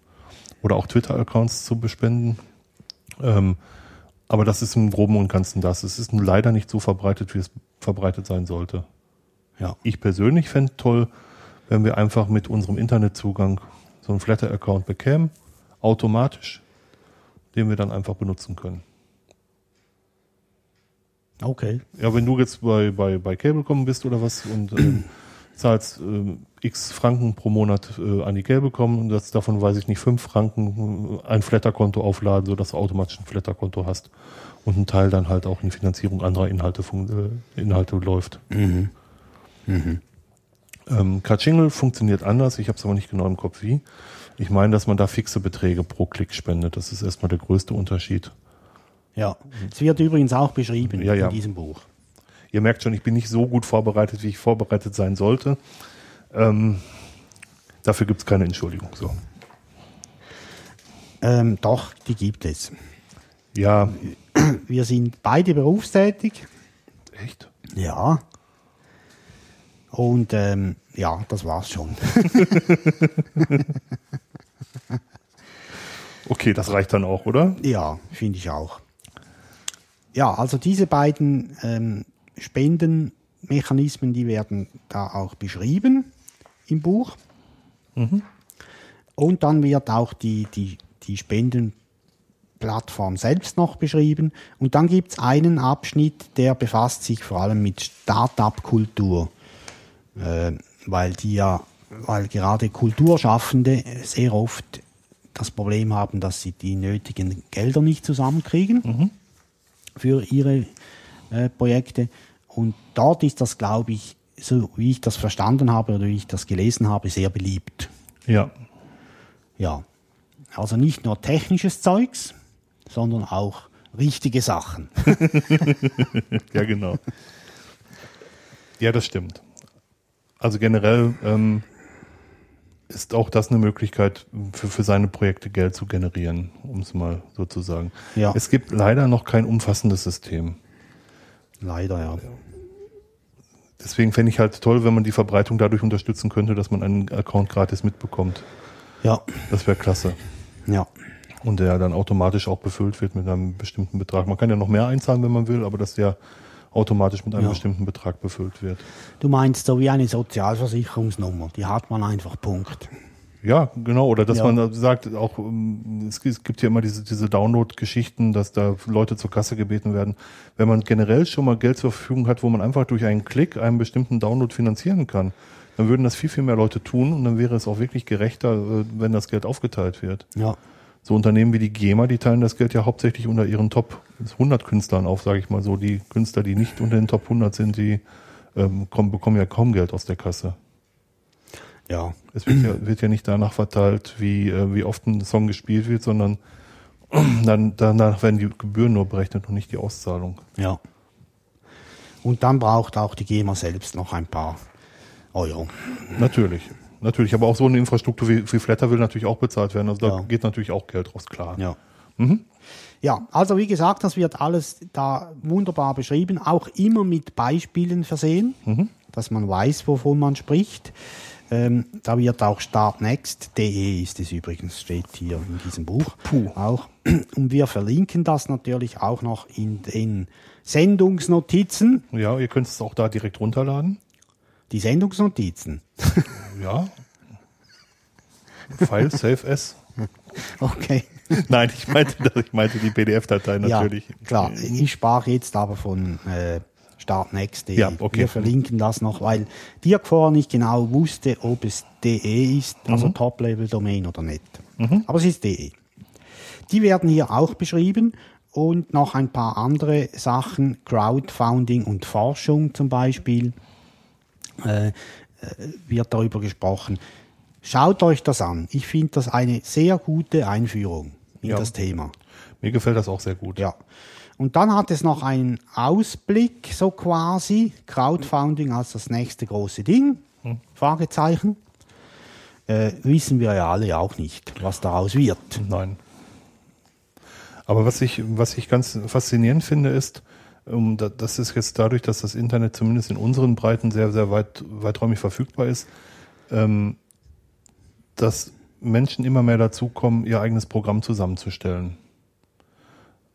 oder auch Twitter-Accounts zu bespenden. Ähm, aber das ist im Groben und Ganzen das. Es ist leider nicht so verbreitet, wie es verbreitet sein sollte. Ja. Ich persönlich fände toll, wenn wir einfach mit unserem Internetzugang so einen Flatter-Account bekämen, automatisch, den wir dann einfach benutzen können. Okay. Ja, wenn du jetzt bei, bei, bei Cablecom bist oder was und ähm, zahlst äh, x Franken pro Monat äh, an die Cablecom und das, davon weiß ich nicht, fünf Franken äh, ein Flatter-Konto aufladen, sodass du automatisch ein Flatter-Konto hast und ein Teil dann halt auch in die Finanzierung anderer Inhalte, fun- äh, Inhalte läuft. Mhm. Ähm, Kachingel funktioniert anders, ich habe es aber nicht genau im Kopf wie. Ich meine, dass man da fixe Beträge pro Klick spendet. Das ist erstmal der größte Unterschied. Ja. Es wird übrigens auch beschrieben Ja, ja. in diesem Buch. Ihr merkt schon, ich bin nicht so gut vorbereitet, wie ich vorbereitet sein sollte. Ähm, dafür gibt es keine Entschuldigung. So. Ähm, doch, die gibt es. Ja, Wir sind beide berufstätig. echt? Ja. Und ähm, ja, das war's schon. Okay, das reicht dann auch, oder? Ja, finde ich auch. Ja, also diese beiden ähm, Spendenmechanismen, die werden da auch beschrieben im Buch. Und dann wird auch die, die, die Spendenplattform selbst noch beschrieben. Und dann gibt es einen Abschnitt, der befasst sich vor allem mit Start-up-Kultur, äh, weil die ja, weil gerade Kulturschaffende sehr oft das Problem haben, dass sie die nötigen Gelder nicht zusammenkriegen für ihre äh, Projekte. Und dort ist das, glaube ich, so wie ich das verstanden habe oder wie ich das gelesen habe, sehr beliebt. Ja. Ja. Also nicht nur technisches Zeugs, sondern auch richtige Sachen. Ja, genau. ja, das stimmt. Also generell ähm, ist auch das eine Möglichkeit, für, für seine Projekte Geld zu generieren, um es mal so zu sagen. Ja. Es gibt leider noch kein umfassendes System. Leider, ja. Deswegen fände ich halt toll, wenn man die Verbreitung dadurch unterstützen könnte, dass man einen Account gratis mitbekommt. Ja, Das wäre klasse. ja. Und der dann automatisch auch befüllt wird mit einem bestimmten Betrag. Man kann ja noch mehr einzahlen, wenn man will, aber dass der automatisch mit einem Ja. bestimmten Betrag befüllt wird. Du meinst so wie eine Sozialversicherungsnummer, die hat man einfach Punkt. Ja, genau. Oder dass Ja. man sagt, auch ähm, es, es gibt ja immer diese, diese Download-Geschichten, dass da Leute zur Kasse gebeten werden. Wenn man generell schon mal Geld zur Verfügung hat, wo man einfach durch einen Klick einen bestimmten Download finanzieren kann, dann würden das viel, viel mehr Leute tun und dann wäre es auch wirklich gerechter, äh, wenn das Geld aufgeteilt wird. Ja, So Unternehmen wie die GEMA, die teilen das Geld ja hauptsächlich unter ihren Top 100 Künstlern auf, sage ich mal so. Die Künstler, die nicht unter den Top 100 sind, die ähm, kommen, bekommen ja kaum Geld aus der Kasse. ja, Es wird ja, wird ja nicht danach verteilt, wie, äh, wie oft ein Song gespielt wird, sondern dann, danach werden die Gebühren nur berechnet und nicht die Auszahlung. ja. Und dann braucht auch die GEMA selbst noch ein paar Euro. Natürlich. Natürlich, aber auch so eine Infrastruktur wie, wie Flatter will natürlich auch bezahlt werden. Also da Ja. geht natürlich auch Geld raus, klar. Ja. Ja, also wie gesagt, das wird alles da wunderbar beschrieben, auch immer mit Beispielen versehen, dass man weiß, wovon man spricht. Ähm, da wird auch startnext.de ist es übrigens, steht hier in diesem Buch Puh. auch. Und wir verlinken das natürlich auch noch in den Sendungsnotizen. Ja, ihr könnt es auch da direkt runterladen. Die Sendungsnotizen. Ja. File Save S. Okay. Nein, ich meinte, ich meinte die PDF-Datei natürlich. Ja, klar. Ich sprach jetzt aber von äh, startnext.de. Ja, okay. Wir verlinken das noch, weil Dirk vorher nicht genau wusste, ob es de ist, also Top-Level-Domain oder nicht. Aber es ist de. Die werden hier auch beschrieben und noch ein paar andere Sachen, Crowdfunding und Forschung zum Beispiel, äh, äh, wird darüber gesprochen. Schaut euch das an. Ich finde das eine sehr gute Einführung in Ja. das Thema. Mir gefällt das auch sehr gut. Ja. Und dann hat es noch einen Ausblick, so quasi, Crowdfunding als das nächste große Ding, Fragezeichen. Äh, wissen wir ja alle auch nicht, was daraus wird. Nein. Aber was ich, was ich ganz faszinierend finde, ist, um, da- das ist jetzt dadurch, dass das Internet zumindest in unseren Breiten sehr, sehr weit, weiträumig verfügbar ist, ähm, dass Menschen immer mehr dazu kommen, ihr eigenes Programm zusammenzustellen.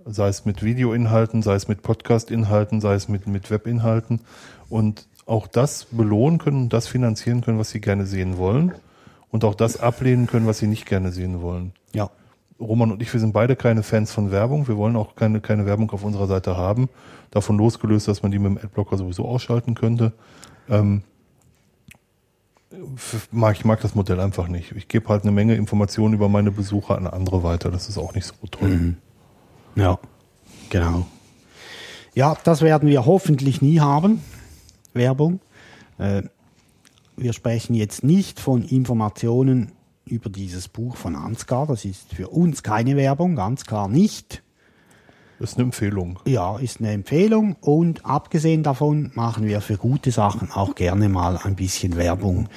Sei es mit Videoinhalten, sei es mit Podcast-Inhalten, sei es mit, mit Webinhalten. Und auch das belohnen können, das finanzieren können, was sie gerne sehen wollen. Und auch das ablehnen können, was sie nicht gerne sehen wollen. Ja. Roman und ich, wir sind beide keine Fans von Werbung. Wir wollen auch keine, keine Werbung auf unserer Seite haben. Davon losgelöst, dass man die mit dem Adblocker sowieso ausschalten könnte. Ähm, ich mag das Modell einfach nicht. Ich gebe halt eine Menge Informationen über meine Besucher an andere weiter. Das ist auch nicht so toll. Ja, genau. Ja, das werden wir hoffentlich nie haben. Werbung. Äh, wir sprechen jetzt nicht von Informationen über dieses Buch von Ansgar. Das ist für uns keine Werbung, ganz klar nicht. Das ist eine Empfehlung. Ja, ist eine Empfehlung. Und abgesehen davon machen wir für gute Sachen auch gerne mal ein bisschen Werbung.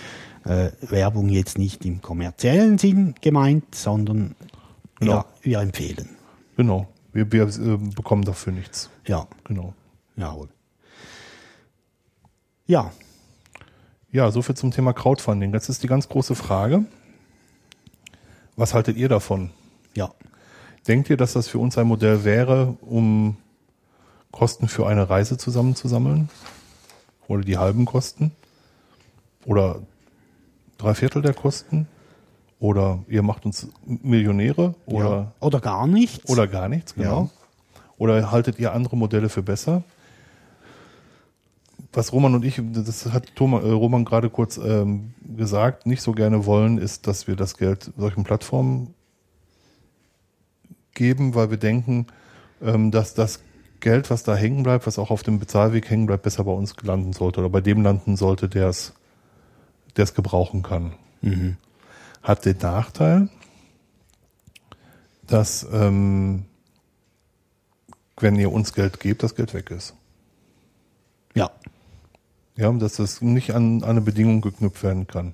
Äh, Werbung jetzt nicht im kommerziellen Sinn gemeint, sondern Genau. ja, wir empfehlen. Genau. Wir, wir äh, bekommen dafür nichts. Ja, Genau. jawohl. Ja, Ja, soviel zum Thema Crowdfunding. Jetzt ist die ganz große Frage. Was haltet ihr davon? ja. Denkt ihr, dass das für uns ein Modell wäre, um Kosten für eine Reise zusammenzusammeln? Oder die halben Kosten? Oder drei Viertel der Kosten? Oder ihr macht uns Millionäre? Oder, ja. Oder gar nichts. oder gar nichts, genau. Oder haltet ihr andere Modelle für besser? Was Roman und ich, das hat Thomas, äh, Roman gerade kurz ähm, gesagt, nicht so gerne wollen, ist, dass wir das Geld solchen Plattformen geben, weil wir denken, ähm, dass das Geld, was da hängen bleibt, was auch auf dem Bezahlweg hängen bleibt, besser bei uns landen sollte oder bei dem landen sollte, der es, der es gebrauchen kann. Hat den Nachteil, dass ähm, wenn ihr uns Geld gebt, das Geld weg ist. Ja, Ja, dass das nicht an, an eine Bedingung geknüpft werden kann.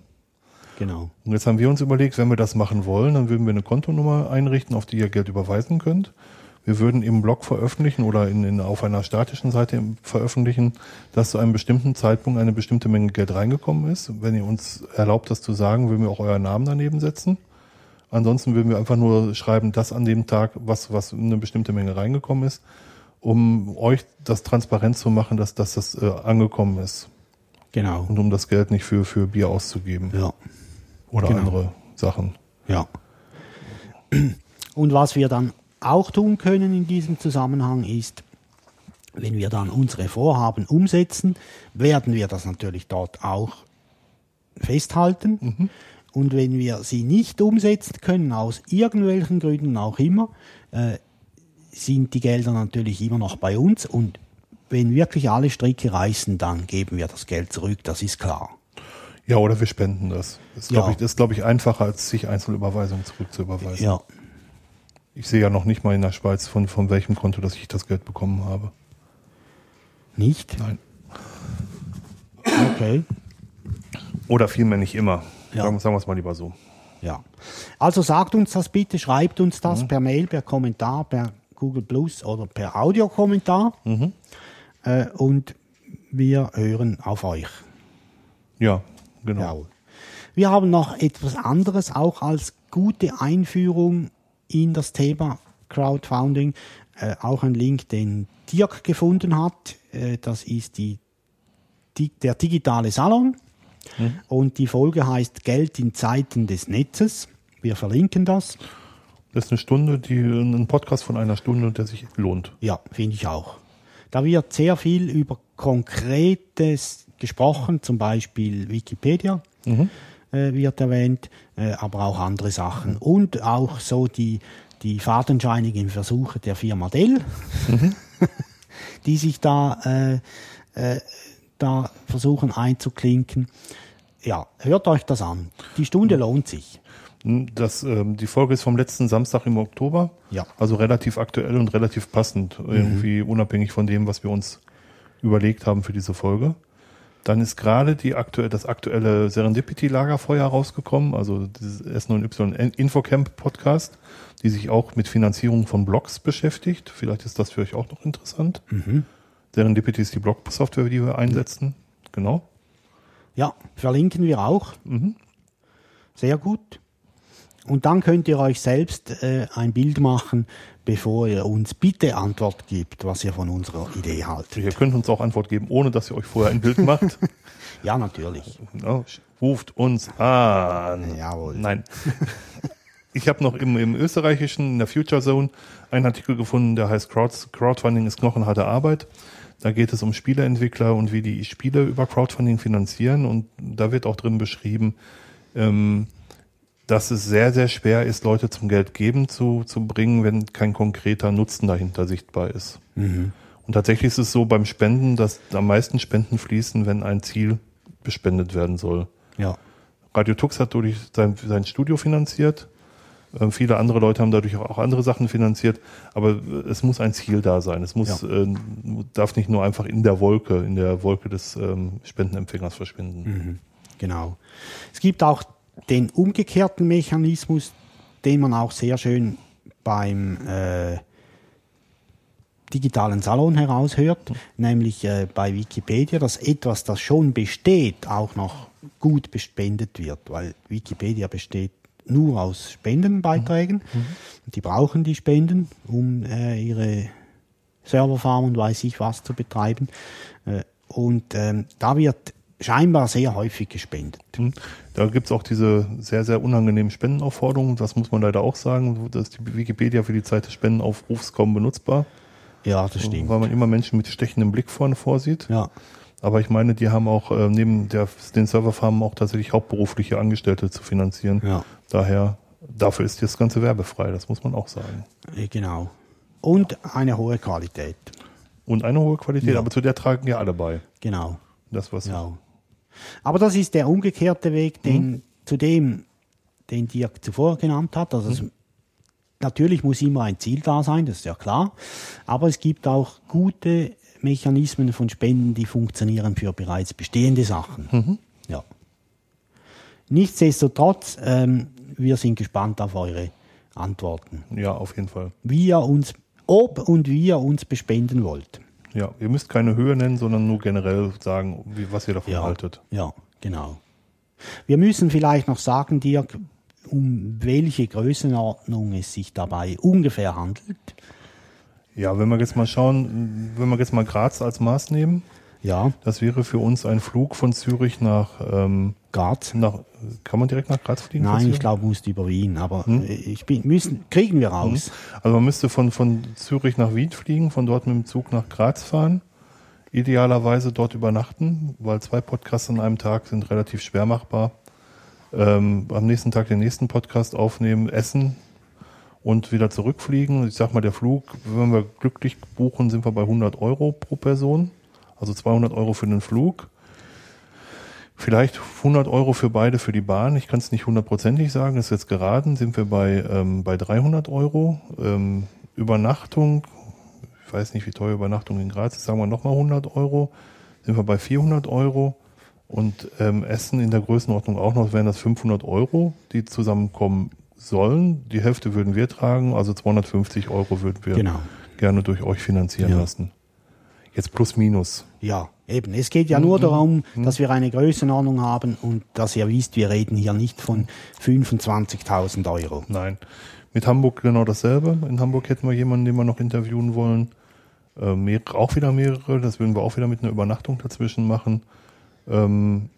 Genau. Und jetzt haben wir uns überlegt, wenn wir das machen wollen, dann würden wir eine Kontonummer einrichten, auf die ihr Geld überweisen könnt. Wir würden im Blog veröffentlichen oder in, in, auf einer statischen Seite veröffentlichen, dass zu einem bestimmten Zeitpunkt eine bestimmte Menge Geld reingekommen ist. Wenn ihr uns erlaubt, das zu sagen, würden wir auch euren Namen daneben setzen. Ansonsten würden wir einfach nur schreiben, dass an dem Tag, was, was eine bestimmte Menge reingekommen ist, um euch das transparent zu machen, dass, dass das äh, angekommen ist Genau. und um das Geld nicht für, für Bier auszugeben Ja, oder Genau. andere Sachen. ja. Und was wir dann auch tun können in diesem Zusammenhang ist, wenn wir dann unsere Vorhaben umsetzen, werden wir das natürlich dort auch festhalten. Und wenn wir sie nicht umsetzen können, aus irgendwelchen Gründen auch immer, äh, sind die Gelder natürlich immer noch bei uns. Und wenn wirklich alle Stricke reißen, dann geben wir das Geld zurück, das ist klar. Ja, oder wir spenden das. Das ist, Ja. glaube ich, ist, glaube ich, einfacher, als sich Einzelüberweisungen zurückzuüberweisen. Ja, Ich sehe ja noch nicht mal in der Schweiz, von, von welchem Konto, dass ich das Geld bekommen habe. nicht? Nein. Okay. Oder vielmehr nicht immer. Ja. Sagen, sagen wir es mal lieber so. Ja. Also sagt uns das bitte, schreibt uns das per Mail, per Kommentar, per Google Plus oder per Audiokommentar. Äh, und wir hören auf euch. Ja, genau. Wir haben noch etwas anderes, auch als gute Einführung in das Thema Crowdfunding. Äh, auch ein Link, den Dirk gefunden hat. Äh, das ist die, die, der digitale Salon. Und die Folge heißt Geld in Zeiten des Netzes. Wir verlinken das. Das ist eine Stunde, die, ein Podcast von einer Stunde, der sich lohnt. Ja, finde ich auch. Da wird sehr viel über Konkretes gesprochen, zum Beispiel Wikipedia äh, wird erwähnt, äh, aber auch andere Sachen. Und auch so die, die fadenscheinigen Versuche der Firma Dell, die sich da, äh, äh, da versuchen einzuklinken. Ja, hört euch das an. Die Stunde lohnt sich. Das, ähm, die Folge ist vom letzten Samstag im Oktober. Ja. Also relativ aktuell und relativ passend. Irgendwie unabhängig von dem, was wir uns überlegt haben für diese Folge. Dann ist gerade die aktuell, das aktuelle Serendipity-Lagerfeuer rausgekommen, also dieses S9Y Infocamp Podcast, die sich auch mit Finanzierung von Blogs beschäftigt. Vielleicht ist das für euch auch noch interessant. Serendipity ist die Blog-Software, die wir einsetzen. Genau. Ja, verlinken wir auch. Sehr gut. Und dann könnt ihr euch selbst äh, ein Bild machen, bevor ihr uns bitte Antwort gibt, was ihr von unserer Idee haltet. Ihr könnt uns auch Antwort geben, ohne dass ihr euch vorher ein Bild macht. Ja, natürlich. Ja, ruft uns an. Jawohl. Nein. Ich habe noch im, im österreichischen, in der Future Zone, einen Artikel gefunden, der heißt Crowdfunding ist knochenharte Arbeit. Da geht es um Spieleentwickler und wie die Spiele über Crowdfunding finanzieren. Und da wird auch drin beschrieben, ähm, dass es sehr, sehr schwer ist, Leute zum Geld geben zu, zu bringen, wenn kein konkreter Nutzen dahinter sichtbar ist. Und tatsächlich ist es so beim Spenden, dass am meisten Spenden fließen, wenn ein Ziel bespendet werden soll. Ja. Radio Tux hat dadurch sein, sein Studio finanziert. Ähm, viele andere Leute haben dadurch auch andere Sachen finanziert. Aber äh, es muss ein Ziel da sein. Es muss, Ja. äh, darf nicht nur einfach in der Wolke, in der Wolke des ähm, Spendenempfängers verschwinden. Genau. Es gibt auch den umgekehrten Mechanismus, den man auch sehr schön beim äh, digitalen Salon heraushört, nämlich äh, bei Wikipedia, dass etwas, das schon besteht, auch noch gut bespendet wird, weil Wikipedia besteht nur aus Spendenbeiträgen. Die brauchen die Spenden, um äh, ihre Serverfarm und weiß ich was zu betreiben. Äh, und ähm, da wird scheinbar sehr häufig gespendet. Hm. Da gibt's auch diese sehr, sehr unangenehmen Spendenaufforderungen. Das muss man leider auch sagen. Da ist die Wikipedia für die Zeit des Spendenaufrufs kaum benutzbar, Ja, das stimmt. weil man immer Menschen mit stechendem Blick vorne vorsieht. Ja, Aber ich meine, die haben auch äh, neben der, den Serverfarmen auch tatsächlich hauptberufliche Angestellte zu finanzieren. ja, Daher, dafür ist das Ganze werbefrei, das muss man auch sagen. äh, genau. Und eine hohe Qualität. Und eine hohe Qualität, Ja. aber zu der tragen ja alle bei. Genau. Das, was Ja. Aber das ist der umgekehrte Weg, den, zu dem, den Dirk zuvor genannt hat. Also es, natürlich muss immer ein Ziel da sein, das ist ja klar. Aber es gibt auch gute Mechanismen von Spenden, die funktionieren für bereits bestehende Sachen. Ja. Nichtsdestotrotz, ähm, wir sind gespannt auf eure Antworten. ja, auf jeden Fall. Wie ihr uns, ob und wie ihr uns bespenden wollt. Ja, ihr müsst keine Höhe nennen, sondern nur generell sagen, was ihr davon haltet. Ja, genau. Wir müssen vielleicht noch sagen, Dirk, um welche Größenordnung es sich dabei ungefähr handelt. Ja, wenn wir jetzt mal schauen, wenn wir jetzt mal Graz als Maß nehmen, Ja, das wäre für uns ein Flug von Zürich nach, ähm, Graz. nach kann man direkt nach Graz fliegen? Nein, ich glaube, musst über Wien, aber äh, ich bin, müssen, kriegen wir raus. Also man müsste von, von Zürich nach Wien fliegen, von dort mit dem Zug nach Graz fahren, idealerweise dort übernachten, weil zwei Podcasts an einem Tag sind relativ schwer machbar. Ähm, am nächsten Tag den nächsten Podcast aufnehmen, essen und wieder zurückfliegen. Ich sag mal, der Flug, wenn wir glücklich buchen, sind wir bei 100 Euro pro Person, also 200 Euro für den Flug. Vielleicht 100 Euro für beide für die Bahn. Ich kann es nicht hundertprozentig sagen. Das ist jetzt geraten. Sind wir bei, ähm, bei 300 Euro. Ähm, Übernachtung. Ich weiß nicht, wie teuer Übernachtung in Graz ist. Sagen wir nochmal 100 Euro. Sind wir bei 400 Euro. Und ähm, Essen in der Größenordnung auch noch wären das 500 Euro, die zusammenkommen sollen. Die Hälfte würden wir tragen. Also 250 Euro würden wir Genau. gerne durch euch finanzieren Ja. lassen. Jetzt plus minus. Ja, eben. Es geht ja nur darum, dass wir eine Größenordnung haben und dass ihr wisst, wir reden hier nicht von 25.000 Euro. Nein. Mit Hamburg genau dasselbe. In Hamburg hätten wir jemanden, den wir noch interviewen wollen. Äh, mehrere, auch wieder mehrere. Das würden wir auch wieder mit einer Übernachtung dazwischen machen. Ähm,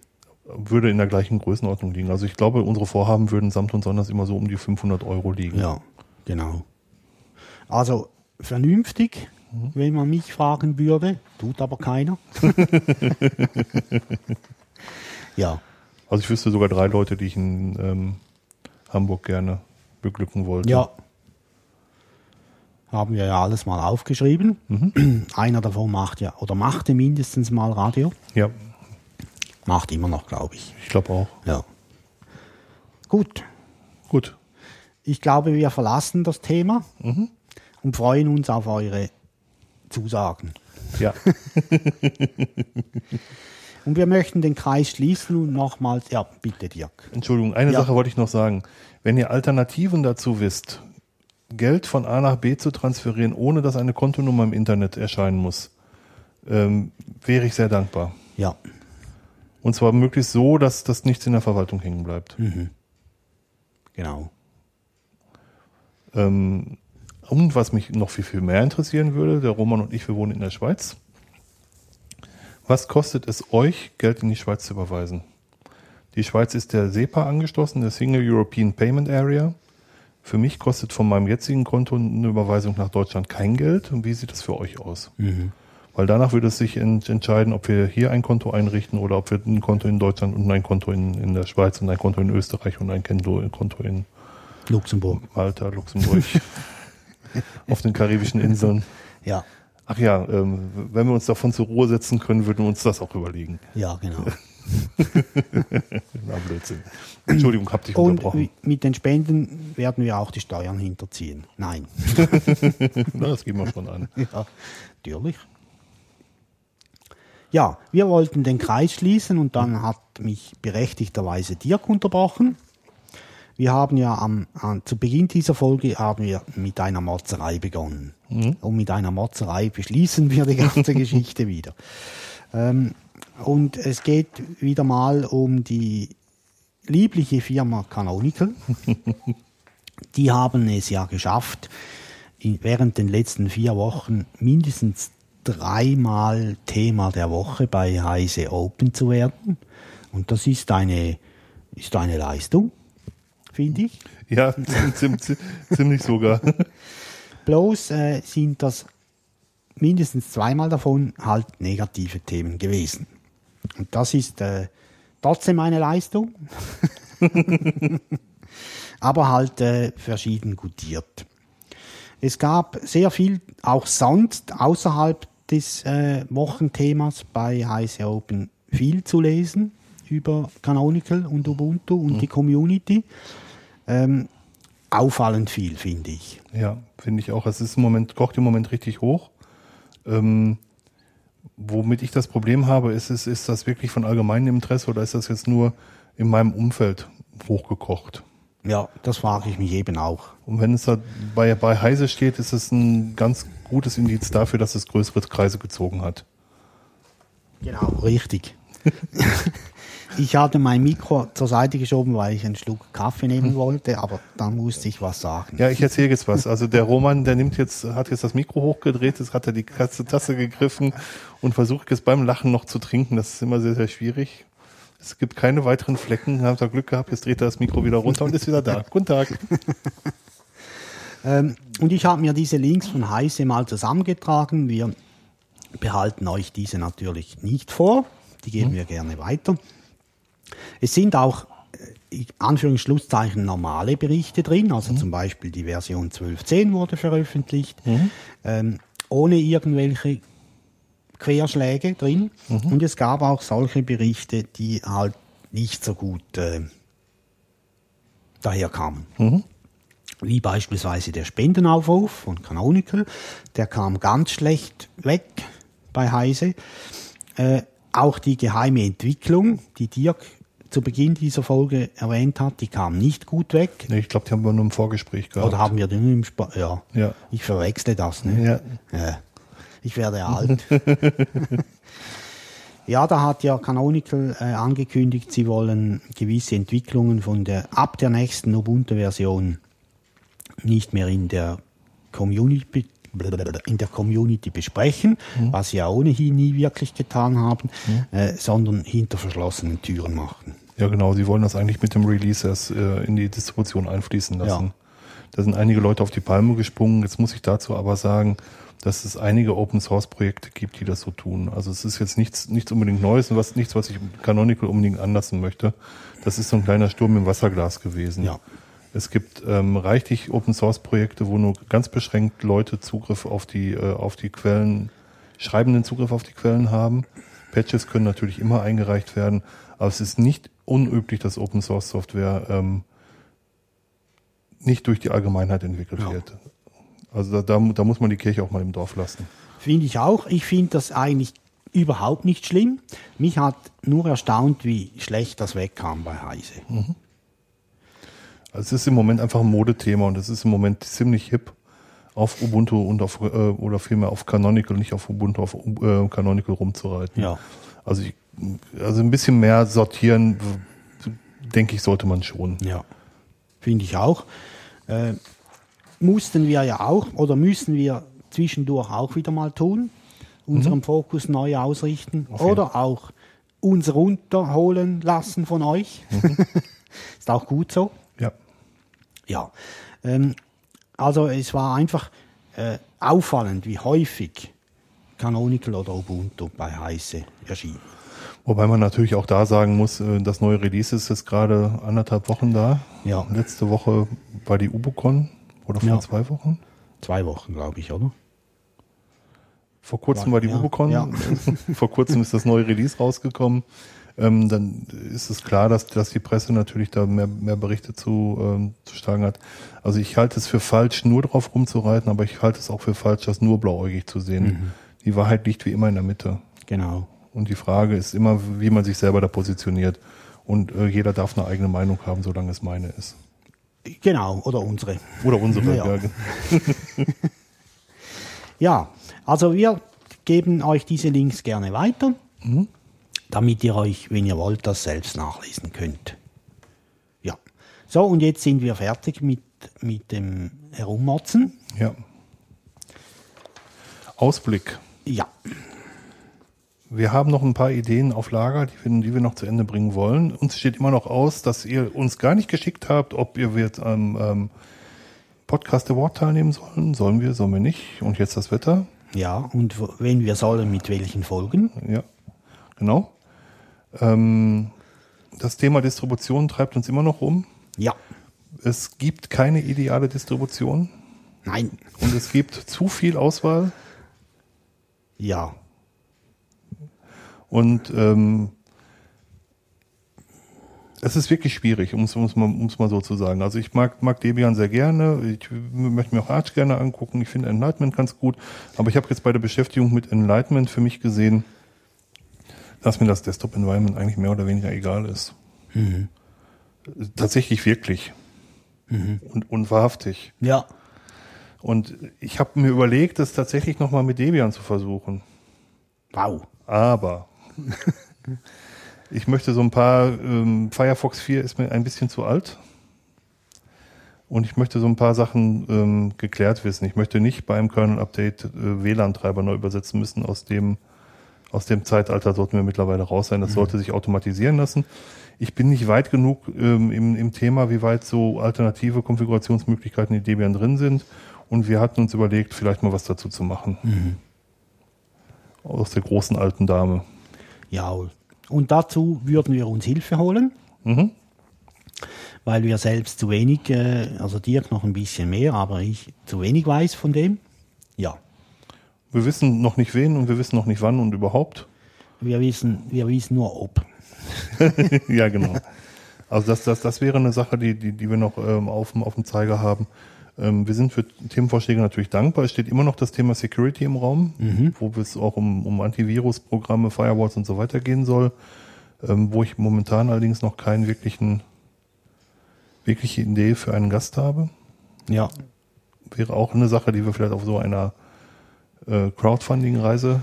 würde in der gleichen Größenordnung liegen. Also ich glaube, unsere Vorhaben würden samt und sonders immer so um die 500 Euro liegen. Ja, genau. Also vernünftig, wenn man mich fragen würde, tut aber keiner. ja, Also ich wüsste sogar drei Leute, die ich in ähm, Hamburg gerne beglücken wollte. ja, Haben wir ja alles mal aufgeschrieben. Einer davon macht ja, oder machte mindestens mal Radio. Ja, Macht immer noch, glaube ich. ich glaube auch. Ja. Gut. Gut. Ich glaube, wir verlassen das Thema und freuen uns auf eure Zusagen. Ja, Und wir möchten den Kreis schließen und nochmals, ja, bitte Dirk. Entschuldigung, eine Ja. Sache wollte ich noch sagen. Wenn ihr Alternativen dazu wisst, Geld von A nach B zu transferieren, ohne dass eine Kontonummer im Internet erscheinen muss, ähm, wäre ich sehr dankbar. Ja, Und zwar möglichst so, dass das nichts in der Verwaltung hängen bleibt. genau. Ähm, und was mich noch viel, viel mehr interessieren würde, der Roman und ich, wir wohnen in der Schweiz. Was kostet es euch, Geld in die Schweiz zu überweisen? Die Schweiz ist der SEPA angeschlossen, der Single European Payment Area. Für mich kostet von meinem jetzigen Konto eine Überweisung nach Deutschland kein Geld. Und wie sieht das für euch aus? Weil danach würde es sich ent entscheiden, ob wir hier ein Konto einrichten oder ob wir ein Konto in Deutschland und ein Konto in, in der Schweiz und ein Konto in Österreich und ein Konto in Luxemburg. Malta, Luxemburg, auf den karibischen Inseln. Ja, Ach ja, ähm, wenn wir uns davon zur Ruhe setzen können, würden wir uns das auch überlegen. ja, genau. Na, Blödsinn. Entschuldigung, hab dich Und unterbrochen. mit den Spenden werden wir auch die Steuern hinterziehen. Nein. Na, das geben wir schon an. Ja, natürlich. Ja, wir wollten den Kreis schließen und dann hat mich berechtigterweise Dirk unterbrochen. Wir haben ja am, an, zu Beginn dieser Folge haben wir mit einer Motzerei begonnen. Und mit einer Motzerei beschließen wir die ganze Geschichte wieder. Ähm, und es geht wieder mal um die liebliche Firma Canonical. Die haben es ja geschafft, während den letzten vier Wochen mindestens dreimal Thema der Woche bei Heise Open zu werden. Und das ist eine, ist eine Leistung, finde ich. Ja, ziem- ziem- ziemlich sogar. Bloß äh, sind das mindestens zweimal davon halt negative Themen gewesen. Und das ist äh, trotzdem eine Leistung, aber halt äh, verschieden gutiert. Es gab sehr viel auch sonst außerhalb des äh, Wochenthemas bei Heise Open viel zu lesen über Canonical und Ubuntu und die Community. Ähm, auffallend viel, finde ich. Ja, finde ich auch. Es ist im Moment, kocht im Moment richtig hoch. Ähm, womit ich das Problem habe, ist, ist, ist das wirklich von allgemeinem Interesse oder ist das jetzt nur in meinem Umfeld hochgekocht? Ja, das frage ich mich eben auch. Und wenn es da bei, bei Heise steht, ist es ein ganz gutes Indiz dafür, dass es größere Kreise gezogen hat. Genau, richtig. ich hatte mein Mikro zur Seite geschoben, weil ich einen Schluck Kaffee nehmen wollte, aber dann musste ich was sagen. Ja, ich erzähle jetzt was. Also der Roman, der nimmt jetzt, hat jetzt das Mikro hochgedreht, jetzt hat er die Katze Tasse gegriffen und versucht jetzt beim Lachen noch zu trinken. Das ist immer sehr, sehr schwierig. Es gibt keine weiteren Flecken. Habt ihr Glück gehabt, jetzt dreht er das Mikro wieder runter und ist wieder da. Guten Tag. Ähm, und ich habe mir diese Links von Heise mal zusammengetragen. Wir behalten euch diese natürlich nicht vor. Die geben wir gerne weiter. Es sind auch äh, Anführungsschlusszeichen normale Berichte drin, also zum Beispiel die Version 12.10 wurde veröffentlicht, ähm, ohne irgendwelche Querschläge drin. Und es gab auch solche Berichte, die halt nicht so gut äh, daherkamen. Wie beispielsweise der Spendenaufruf von Canonical, der kam ganz schlecht weg bei Heise. Äh, auch die geheime Entwicklung, die Dirk zu Beginn dieser Folge erwähnt hat, die kam nicht gut weg. Nee, ich glaube, die haben wir nur im Vorgespräch gehabt. Oder haben wir den im Sp Ja. Ja. Ich verwechsle das, ne? Ja. Ja. Ich werde alt. ja, da hat ja Canonical äh, angekündigt, sie wollen gewisse Entwicklungen von der ab der nächsten Ubuntu-Version nicht mehr in der Community in der Community besprechen, was sie ja ohnehin nie wirklich getan haben, äh, sondern hinter verschlossenen Türen machen. Ja, genau. Sie wollen das eigentlich mit dem Release erst äh, in die Distribution einfließen lassen. Ja. Da sind einige Leute auf die Palme gesprungen. Jetzt muss ich dazu aber sagen, dass es einige Open Source Projekte gibt, die das so tun. Also es ist jetzt nichts, nichts unbedingt Neues und was, nichts, was ich Canonical unbedingt anlassen möchte. Das ist so ein kleiner Sturm im Wasserglas gewesen. Ja. Es gibt ähm, reichlich Open Source Projekte, wo nur ganz beschränkt Leute Zugriff auf die, äh, auf die Quellen, schreibenden Zugriff auf die Quellen haben. Patches können natürlich immer eingereicht werden, aber es ist nicht unüblich, dass Open Source Software ähm, nicht durch die Allgemeinheit entwickelt Ja. wird. Also da, da, da muss man die Kirche auch mal im Dorf lassen. Finde ich auch. Ich finde das eigentlich überhaupt nicht schlimm. Mich hat nur erstaunt, wie schlecht das wegkam bei Heise. Also es ist im Moment einfach ein Modethema und es ist im Moment ziemlich hip auf Ubuntu und auf äh, oder vielmehr auf Canonical, nicht auf Ubuntu, auf äh, Canonical rumzureiten. Ja. Also ich, also ein bisschen mehr sortieren, denke ich, sollte man schon. Ja, finde ich auch. Äh, mussten wir ja auch oder müssen wir zwischendurch auch wieder mal tun, unseren Fokus neu ausrichten jeden oder auch uns runterholen lassen von euch. Ist auch gut so. Ja. Ja. Ähm, also es war einfach äh, auffallend, wie häufig Canonical oder Ubuntu bei Heise erschien. Wobei man natürlich auch da sagen muss, äh, das neue Release ist jetzt gerade anderthalb Wochen da. Ja. Letzte Woche war die Ubucon oder vor Ja. zwei Wochen. Zwei Wochen, glaube ich, oder? Vor kurzem war die Ja, Ubucon. ja. Vor kurzem ist das neue Release rausgekommen. Ähm, dann ist es klar, dass, dass die Presse natürlich da mehr, mehr Berichte zu, ähm, zu schlagen hat. Also ich halte es für falsch, nur drauf rumzureiten, aber ich halte es auch für falsch, das nur blauäugig zu sehen. Mhm. Die Wahrheit liegt wie immer in der Mitte. Genau. Und die Frage ist immer, wie man sich selber da positioniert. Und äh, jeder darf eine eigene Meinung haben, solange es meine ist. Genau, oder unsere. Oder unsere. Ja. Ja. Ja, also wir geben euch diese Links gerne weiter, damit ihr euch, wenn ihr wollt, das selbst nachlesen könnt. Ja. So, und jetzt sind wir fertig mit, mit dem Herummotzen. ja. Ausblick. Ja. Wir haben noch ein paar Ideen auf Lager, die wir, die wir noch zu Ende bringen wollen. Uns steht immer noch aus, dass ihr uns gar nicht geschickt habt, ob ihr jetzt am ähm, Podcast Award teilnehmen sollen. Sollen wir, sollen wir nicht? Und jetzt das Wetter. Ja, und wenn wir sollen, mit welchen Folgen? Ja, genau. Ähm, das Thema Distribution treibt uns immer noch um. Ja. Es gibt keine ideale Distribution Nein. und es gibt zu viel Auswahl. Ja. Und ähm, es ist wirklich schwierig, um es mal, um's mal so zu sagen. Also ich mag, mag Debian sehr gerne, ich möchte mir auch Arch gerne angucken, ich finde Enlightenment ganz gut, aber ich habe jetzt bei der Beschäftigung mit Enlightenment für mich gesehen, dass mir das Desktop-Environment eigentlich mehr oder weniger egal ist. Tatsächlich wirklich. Und, und wahrhaftig. Ja. Und ich habe mir überlegt, es tatsächlich nochmal mit Debian zu versuchen. Wow. Aber ich möchte so ein paar, ähm, Firefox 4 ist mir ein bisschen zu alt. Und ich möchte so ein paar Sachen ähm, geklärt wissen. Ich möchte nicht beim Kernel-Update äh, WLAN-Treiber neu übersetzen müssen. Aus dem, aus dem Zeitalter sollten wir mittlerweile raus sein. Das sollte sich automatisieren lassen. Ich bin nicht weit genug ähm, im, im Thema, wie weit so alternative Konfigurationsmöglichkeiten in Debian drin sind. Und wir hatten uns überlegt, vielleicht mal was dazu zu machen. Aus der großen alten Dame. Jawohl. Und dazu würden wir uns Hilfe holen, Mhm. weil wir selbst zu wenig, äh, also Dirk noch ein bisschen mehr, aber ich zu wenig weiß von dem. Ja. Wir wissen noch nicht wen und wir wissen noch nicht wann und überhaupt. Wir wissen, wir wissen nur ob. ja, genau. Also das, das, das wäre eine Sache, die, die, die wir noch ähm, auf, auf dem Zeiger haben. Ähm, wir sind für Themenvorschläge natürlich dankbar. Es steht immer noch das Thema Security im Raum, wo es auch um, um Antivirusprogramme, Firewalls und so weiter gehen soll, ähm, wo ich momentan allerdings noch keinen wirklichen, wirkliche Idee für einen Gast habe. Ja. Wäre auch eine Sache, die wir vielleicht auf so einer äh, Crowdfunding-Reise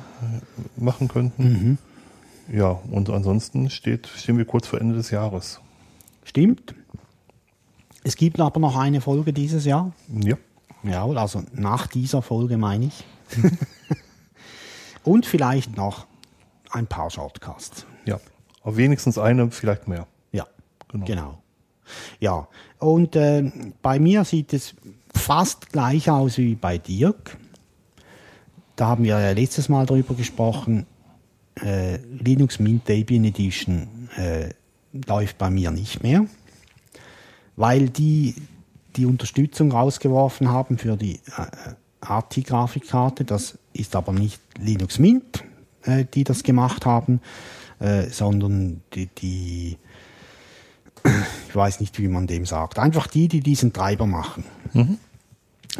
machen könnten. Ja, und ansonsten steht, stehen wir kurz vor Ende des Jahres. Stimmt. Es gibt aber noch eine Folge dieses Jahr. Ja. Jawohl, also nach dieser Folge meine ich. Und vielleicht noch ein paar Shortcasts. Ja. Aber wenigstens eine, vielleicht mehr. Ja, Genau. genau. Ja, und äh, bei mir sieht es fast gleich aus wie bei Dirk. Da haben wir ja letztes Mal drüber gesprochen. Äh, Linux Mint Debian Edition äh, läuft bei mir nicht mehr, weil die die Unterstützung rausgeworfen haben für die äh, AT-Grafikkarte. Das ist aber nicht Linux Mint, äh, die das gemacht haben, äh, sondern die, die, ich weiß nicht, wie man dem sagt, einfach die, die diesen Treiber machen,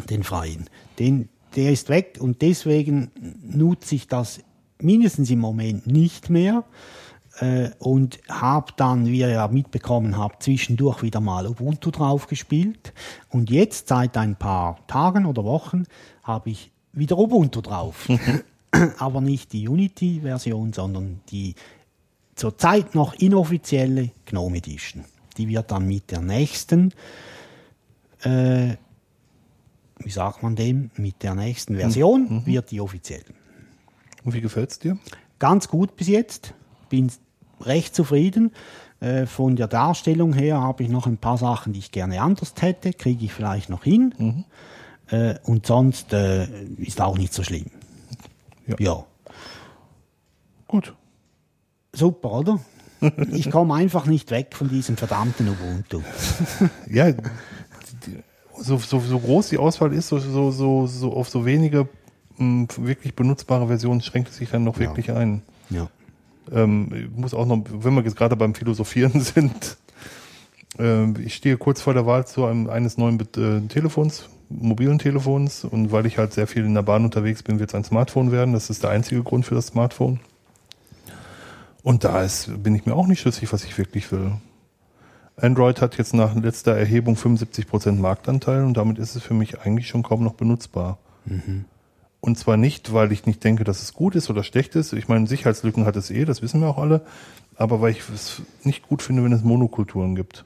den freien. Den, der ist weg und deswegen nutze ich das mindestens im Moment nicht mehr äh, und habe dann, wie ihr ja mitbekommen habt, zwischendurch wieder mal Ubuntu drauf gespielt. Und jetzt, seit ein paar Tagen oder Wochen, habe ich wieder Ubuntu drauf. Aber nicht die Unity-Version, sondern die zurzeit noch inoffizielle GNOME Edition. Die wird dann mit der nächsten, äh, wie sagt man dem, mit der nächsten Version wird die offiziell. Und wie gefällt's dir? Ganz gut bis jetzt. Bin recht zufrieden. Äh, von der Darstellung her habe ich noch ein paar Sachen, die ich gerne anders hätte, kriege ich vielleicht noch hin. Äh, und sonst äh, ist auch nicht so schlimm. Ja. ja. Gut. Super, oder? Ich komme einfach nicht weg von diesem verdammten Ubuntu. Ja, so, so, so groß die Auswahl ist, so, so, so, so auf so wenige mh, wirklich benutzbare Versionen schränkt es sich dann noch Ja. wirklich ein. Ja. Ähm, ich muss auch noch, wenn wir jetzt gerade beim Philosophieren sind, ähm, ich stehe kurz vor der Wahl zu einem eines neuen äh, Telefons, mobilen Telefons und weil ich halt sehr viel in der Bahn unterwegs bin, wird es ein Smartphone werden. Das ist der einzige Grund für das Smartphone. Und da ist, bin ich mir auch nicht schlüssig, was ich wirklich will. Android hat jetzt nach letzter Erhebung 75% Marktanteil und damit ist es für mich eigentlich schon kaum noch benutzbar. Und zwar nicht, weil ich nicht denke, dass es gut ist oder schlecht ist. Ich meine, Sicherheitslücken hat es eh, das wissen wir auch alle. Aber weil ich es nicht gut finde, wenn es Monokulturen gibt.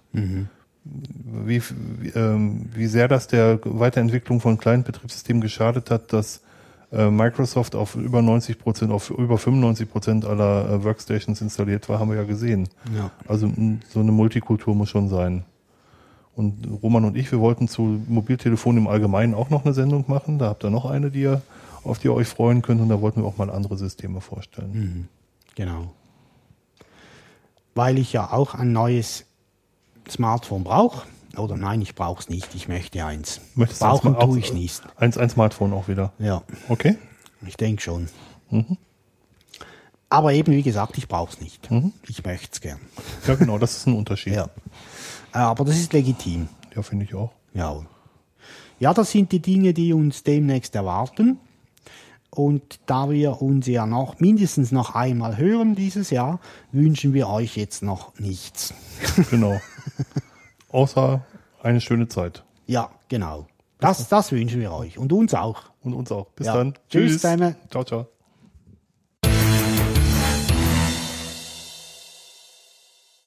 Wie, wie, ähm, wie sehr das der Weiterentwicklung von kleinen Betriebssystemen geschadet hat, dass äh, Microsoft auf über 90 Prozent, auf über 95 Prozent aller äh, Workstations installiert war, haben wir ja gesehen. Ja. Also so eine Multikultur muss schon sein. Und Roman und ich, wir wollten zu Mobiltelefon im Allgemeinen auch noch eine Sendung machen. Da habt ihr noch eine, die ihr, auf die ihr euch freuen könnt. Und da wollten wir auch mal andere Systeme vorstellen. Genau. Weil ich ja auch ein neues Smartphone brauche. Oder nein, ich brauche es nicht. Ich möchte eins. Möchtest du Brauchen tue ich nicht. Eins, ein Smartphone auch wieder. Ja, Okay? ich denke schon. Aber eben, wie gesagt, ich brauche es nicht. Ich möchte es gern. Ja, genau, das ist ein Unterschied. Ja. Aber das ist legitim. ja finde ich auch. Ja. Ja, das sind die Dinge, die uns demnächst erwarten. Und da wir uns ja noch mindestens noch einmal hören dieses Jahr, wünschen wir euch jetzt noch nichts. Genau. Außer eine schöne Zeit. Ja, genau. Das, das wünschen wir euch und uns auch. Und uns auch. Bis Ja. dann. Tschüss zusammen. Ciao, ciao.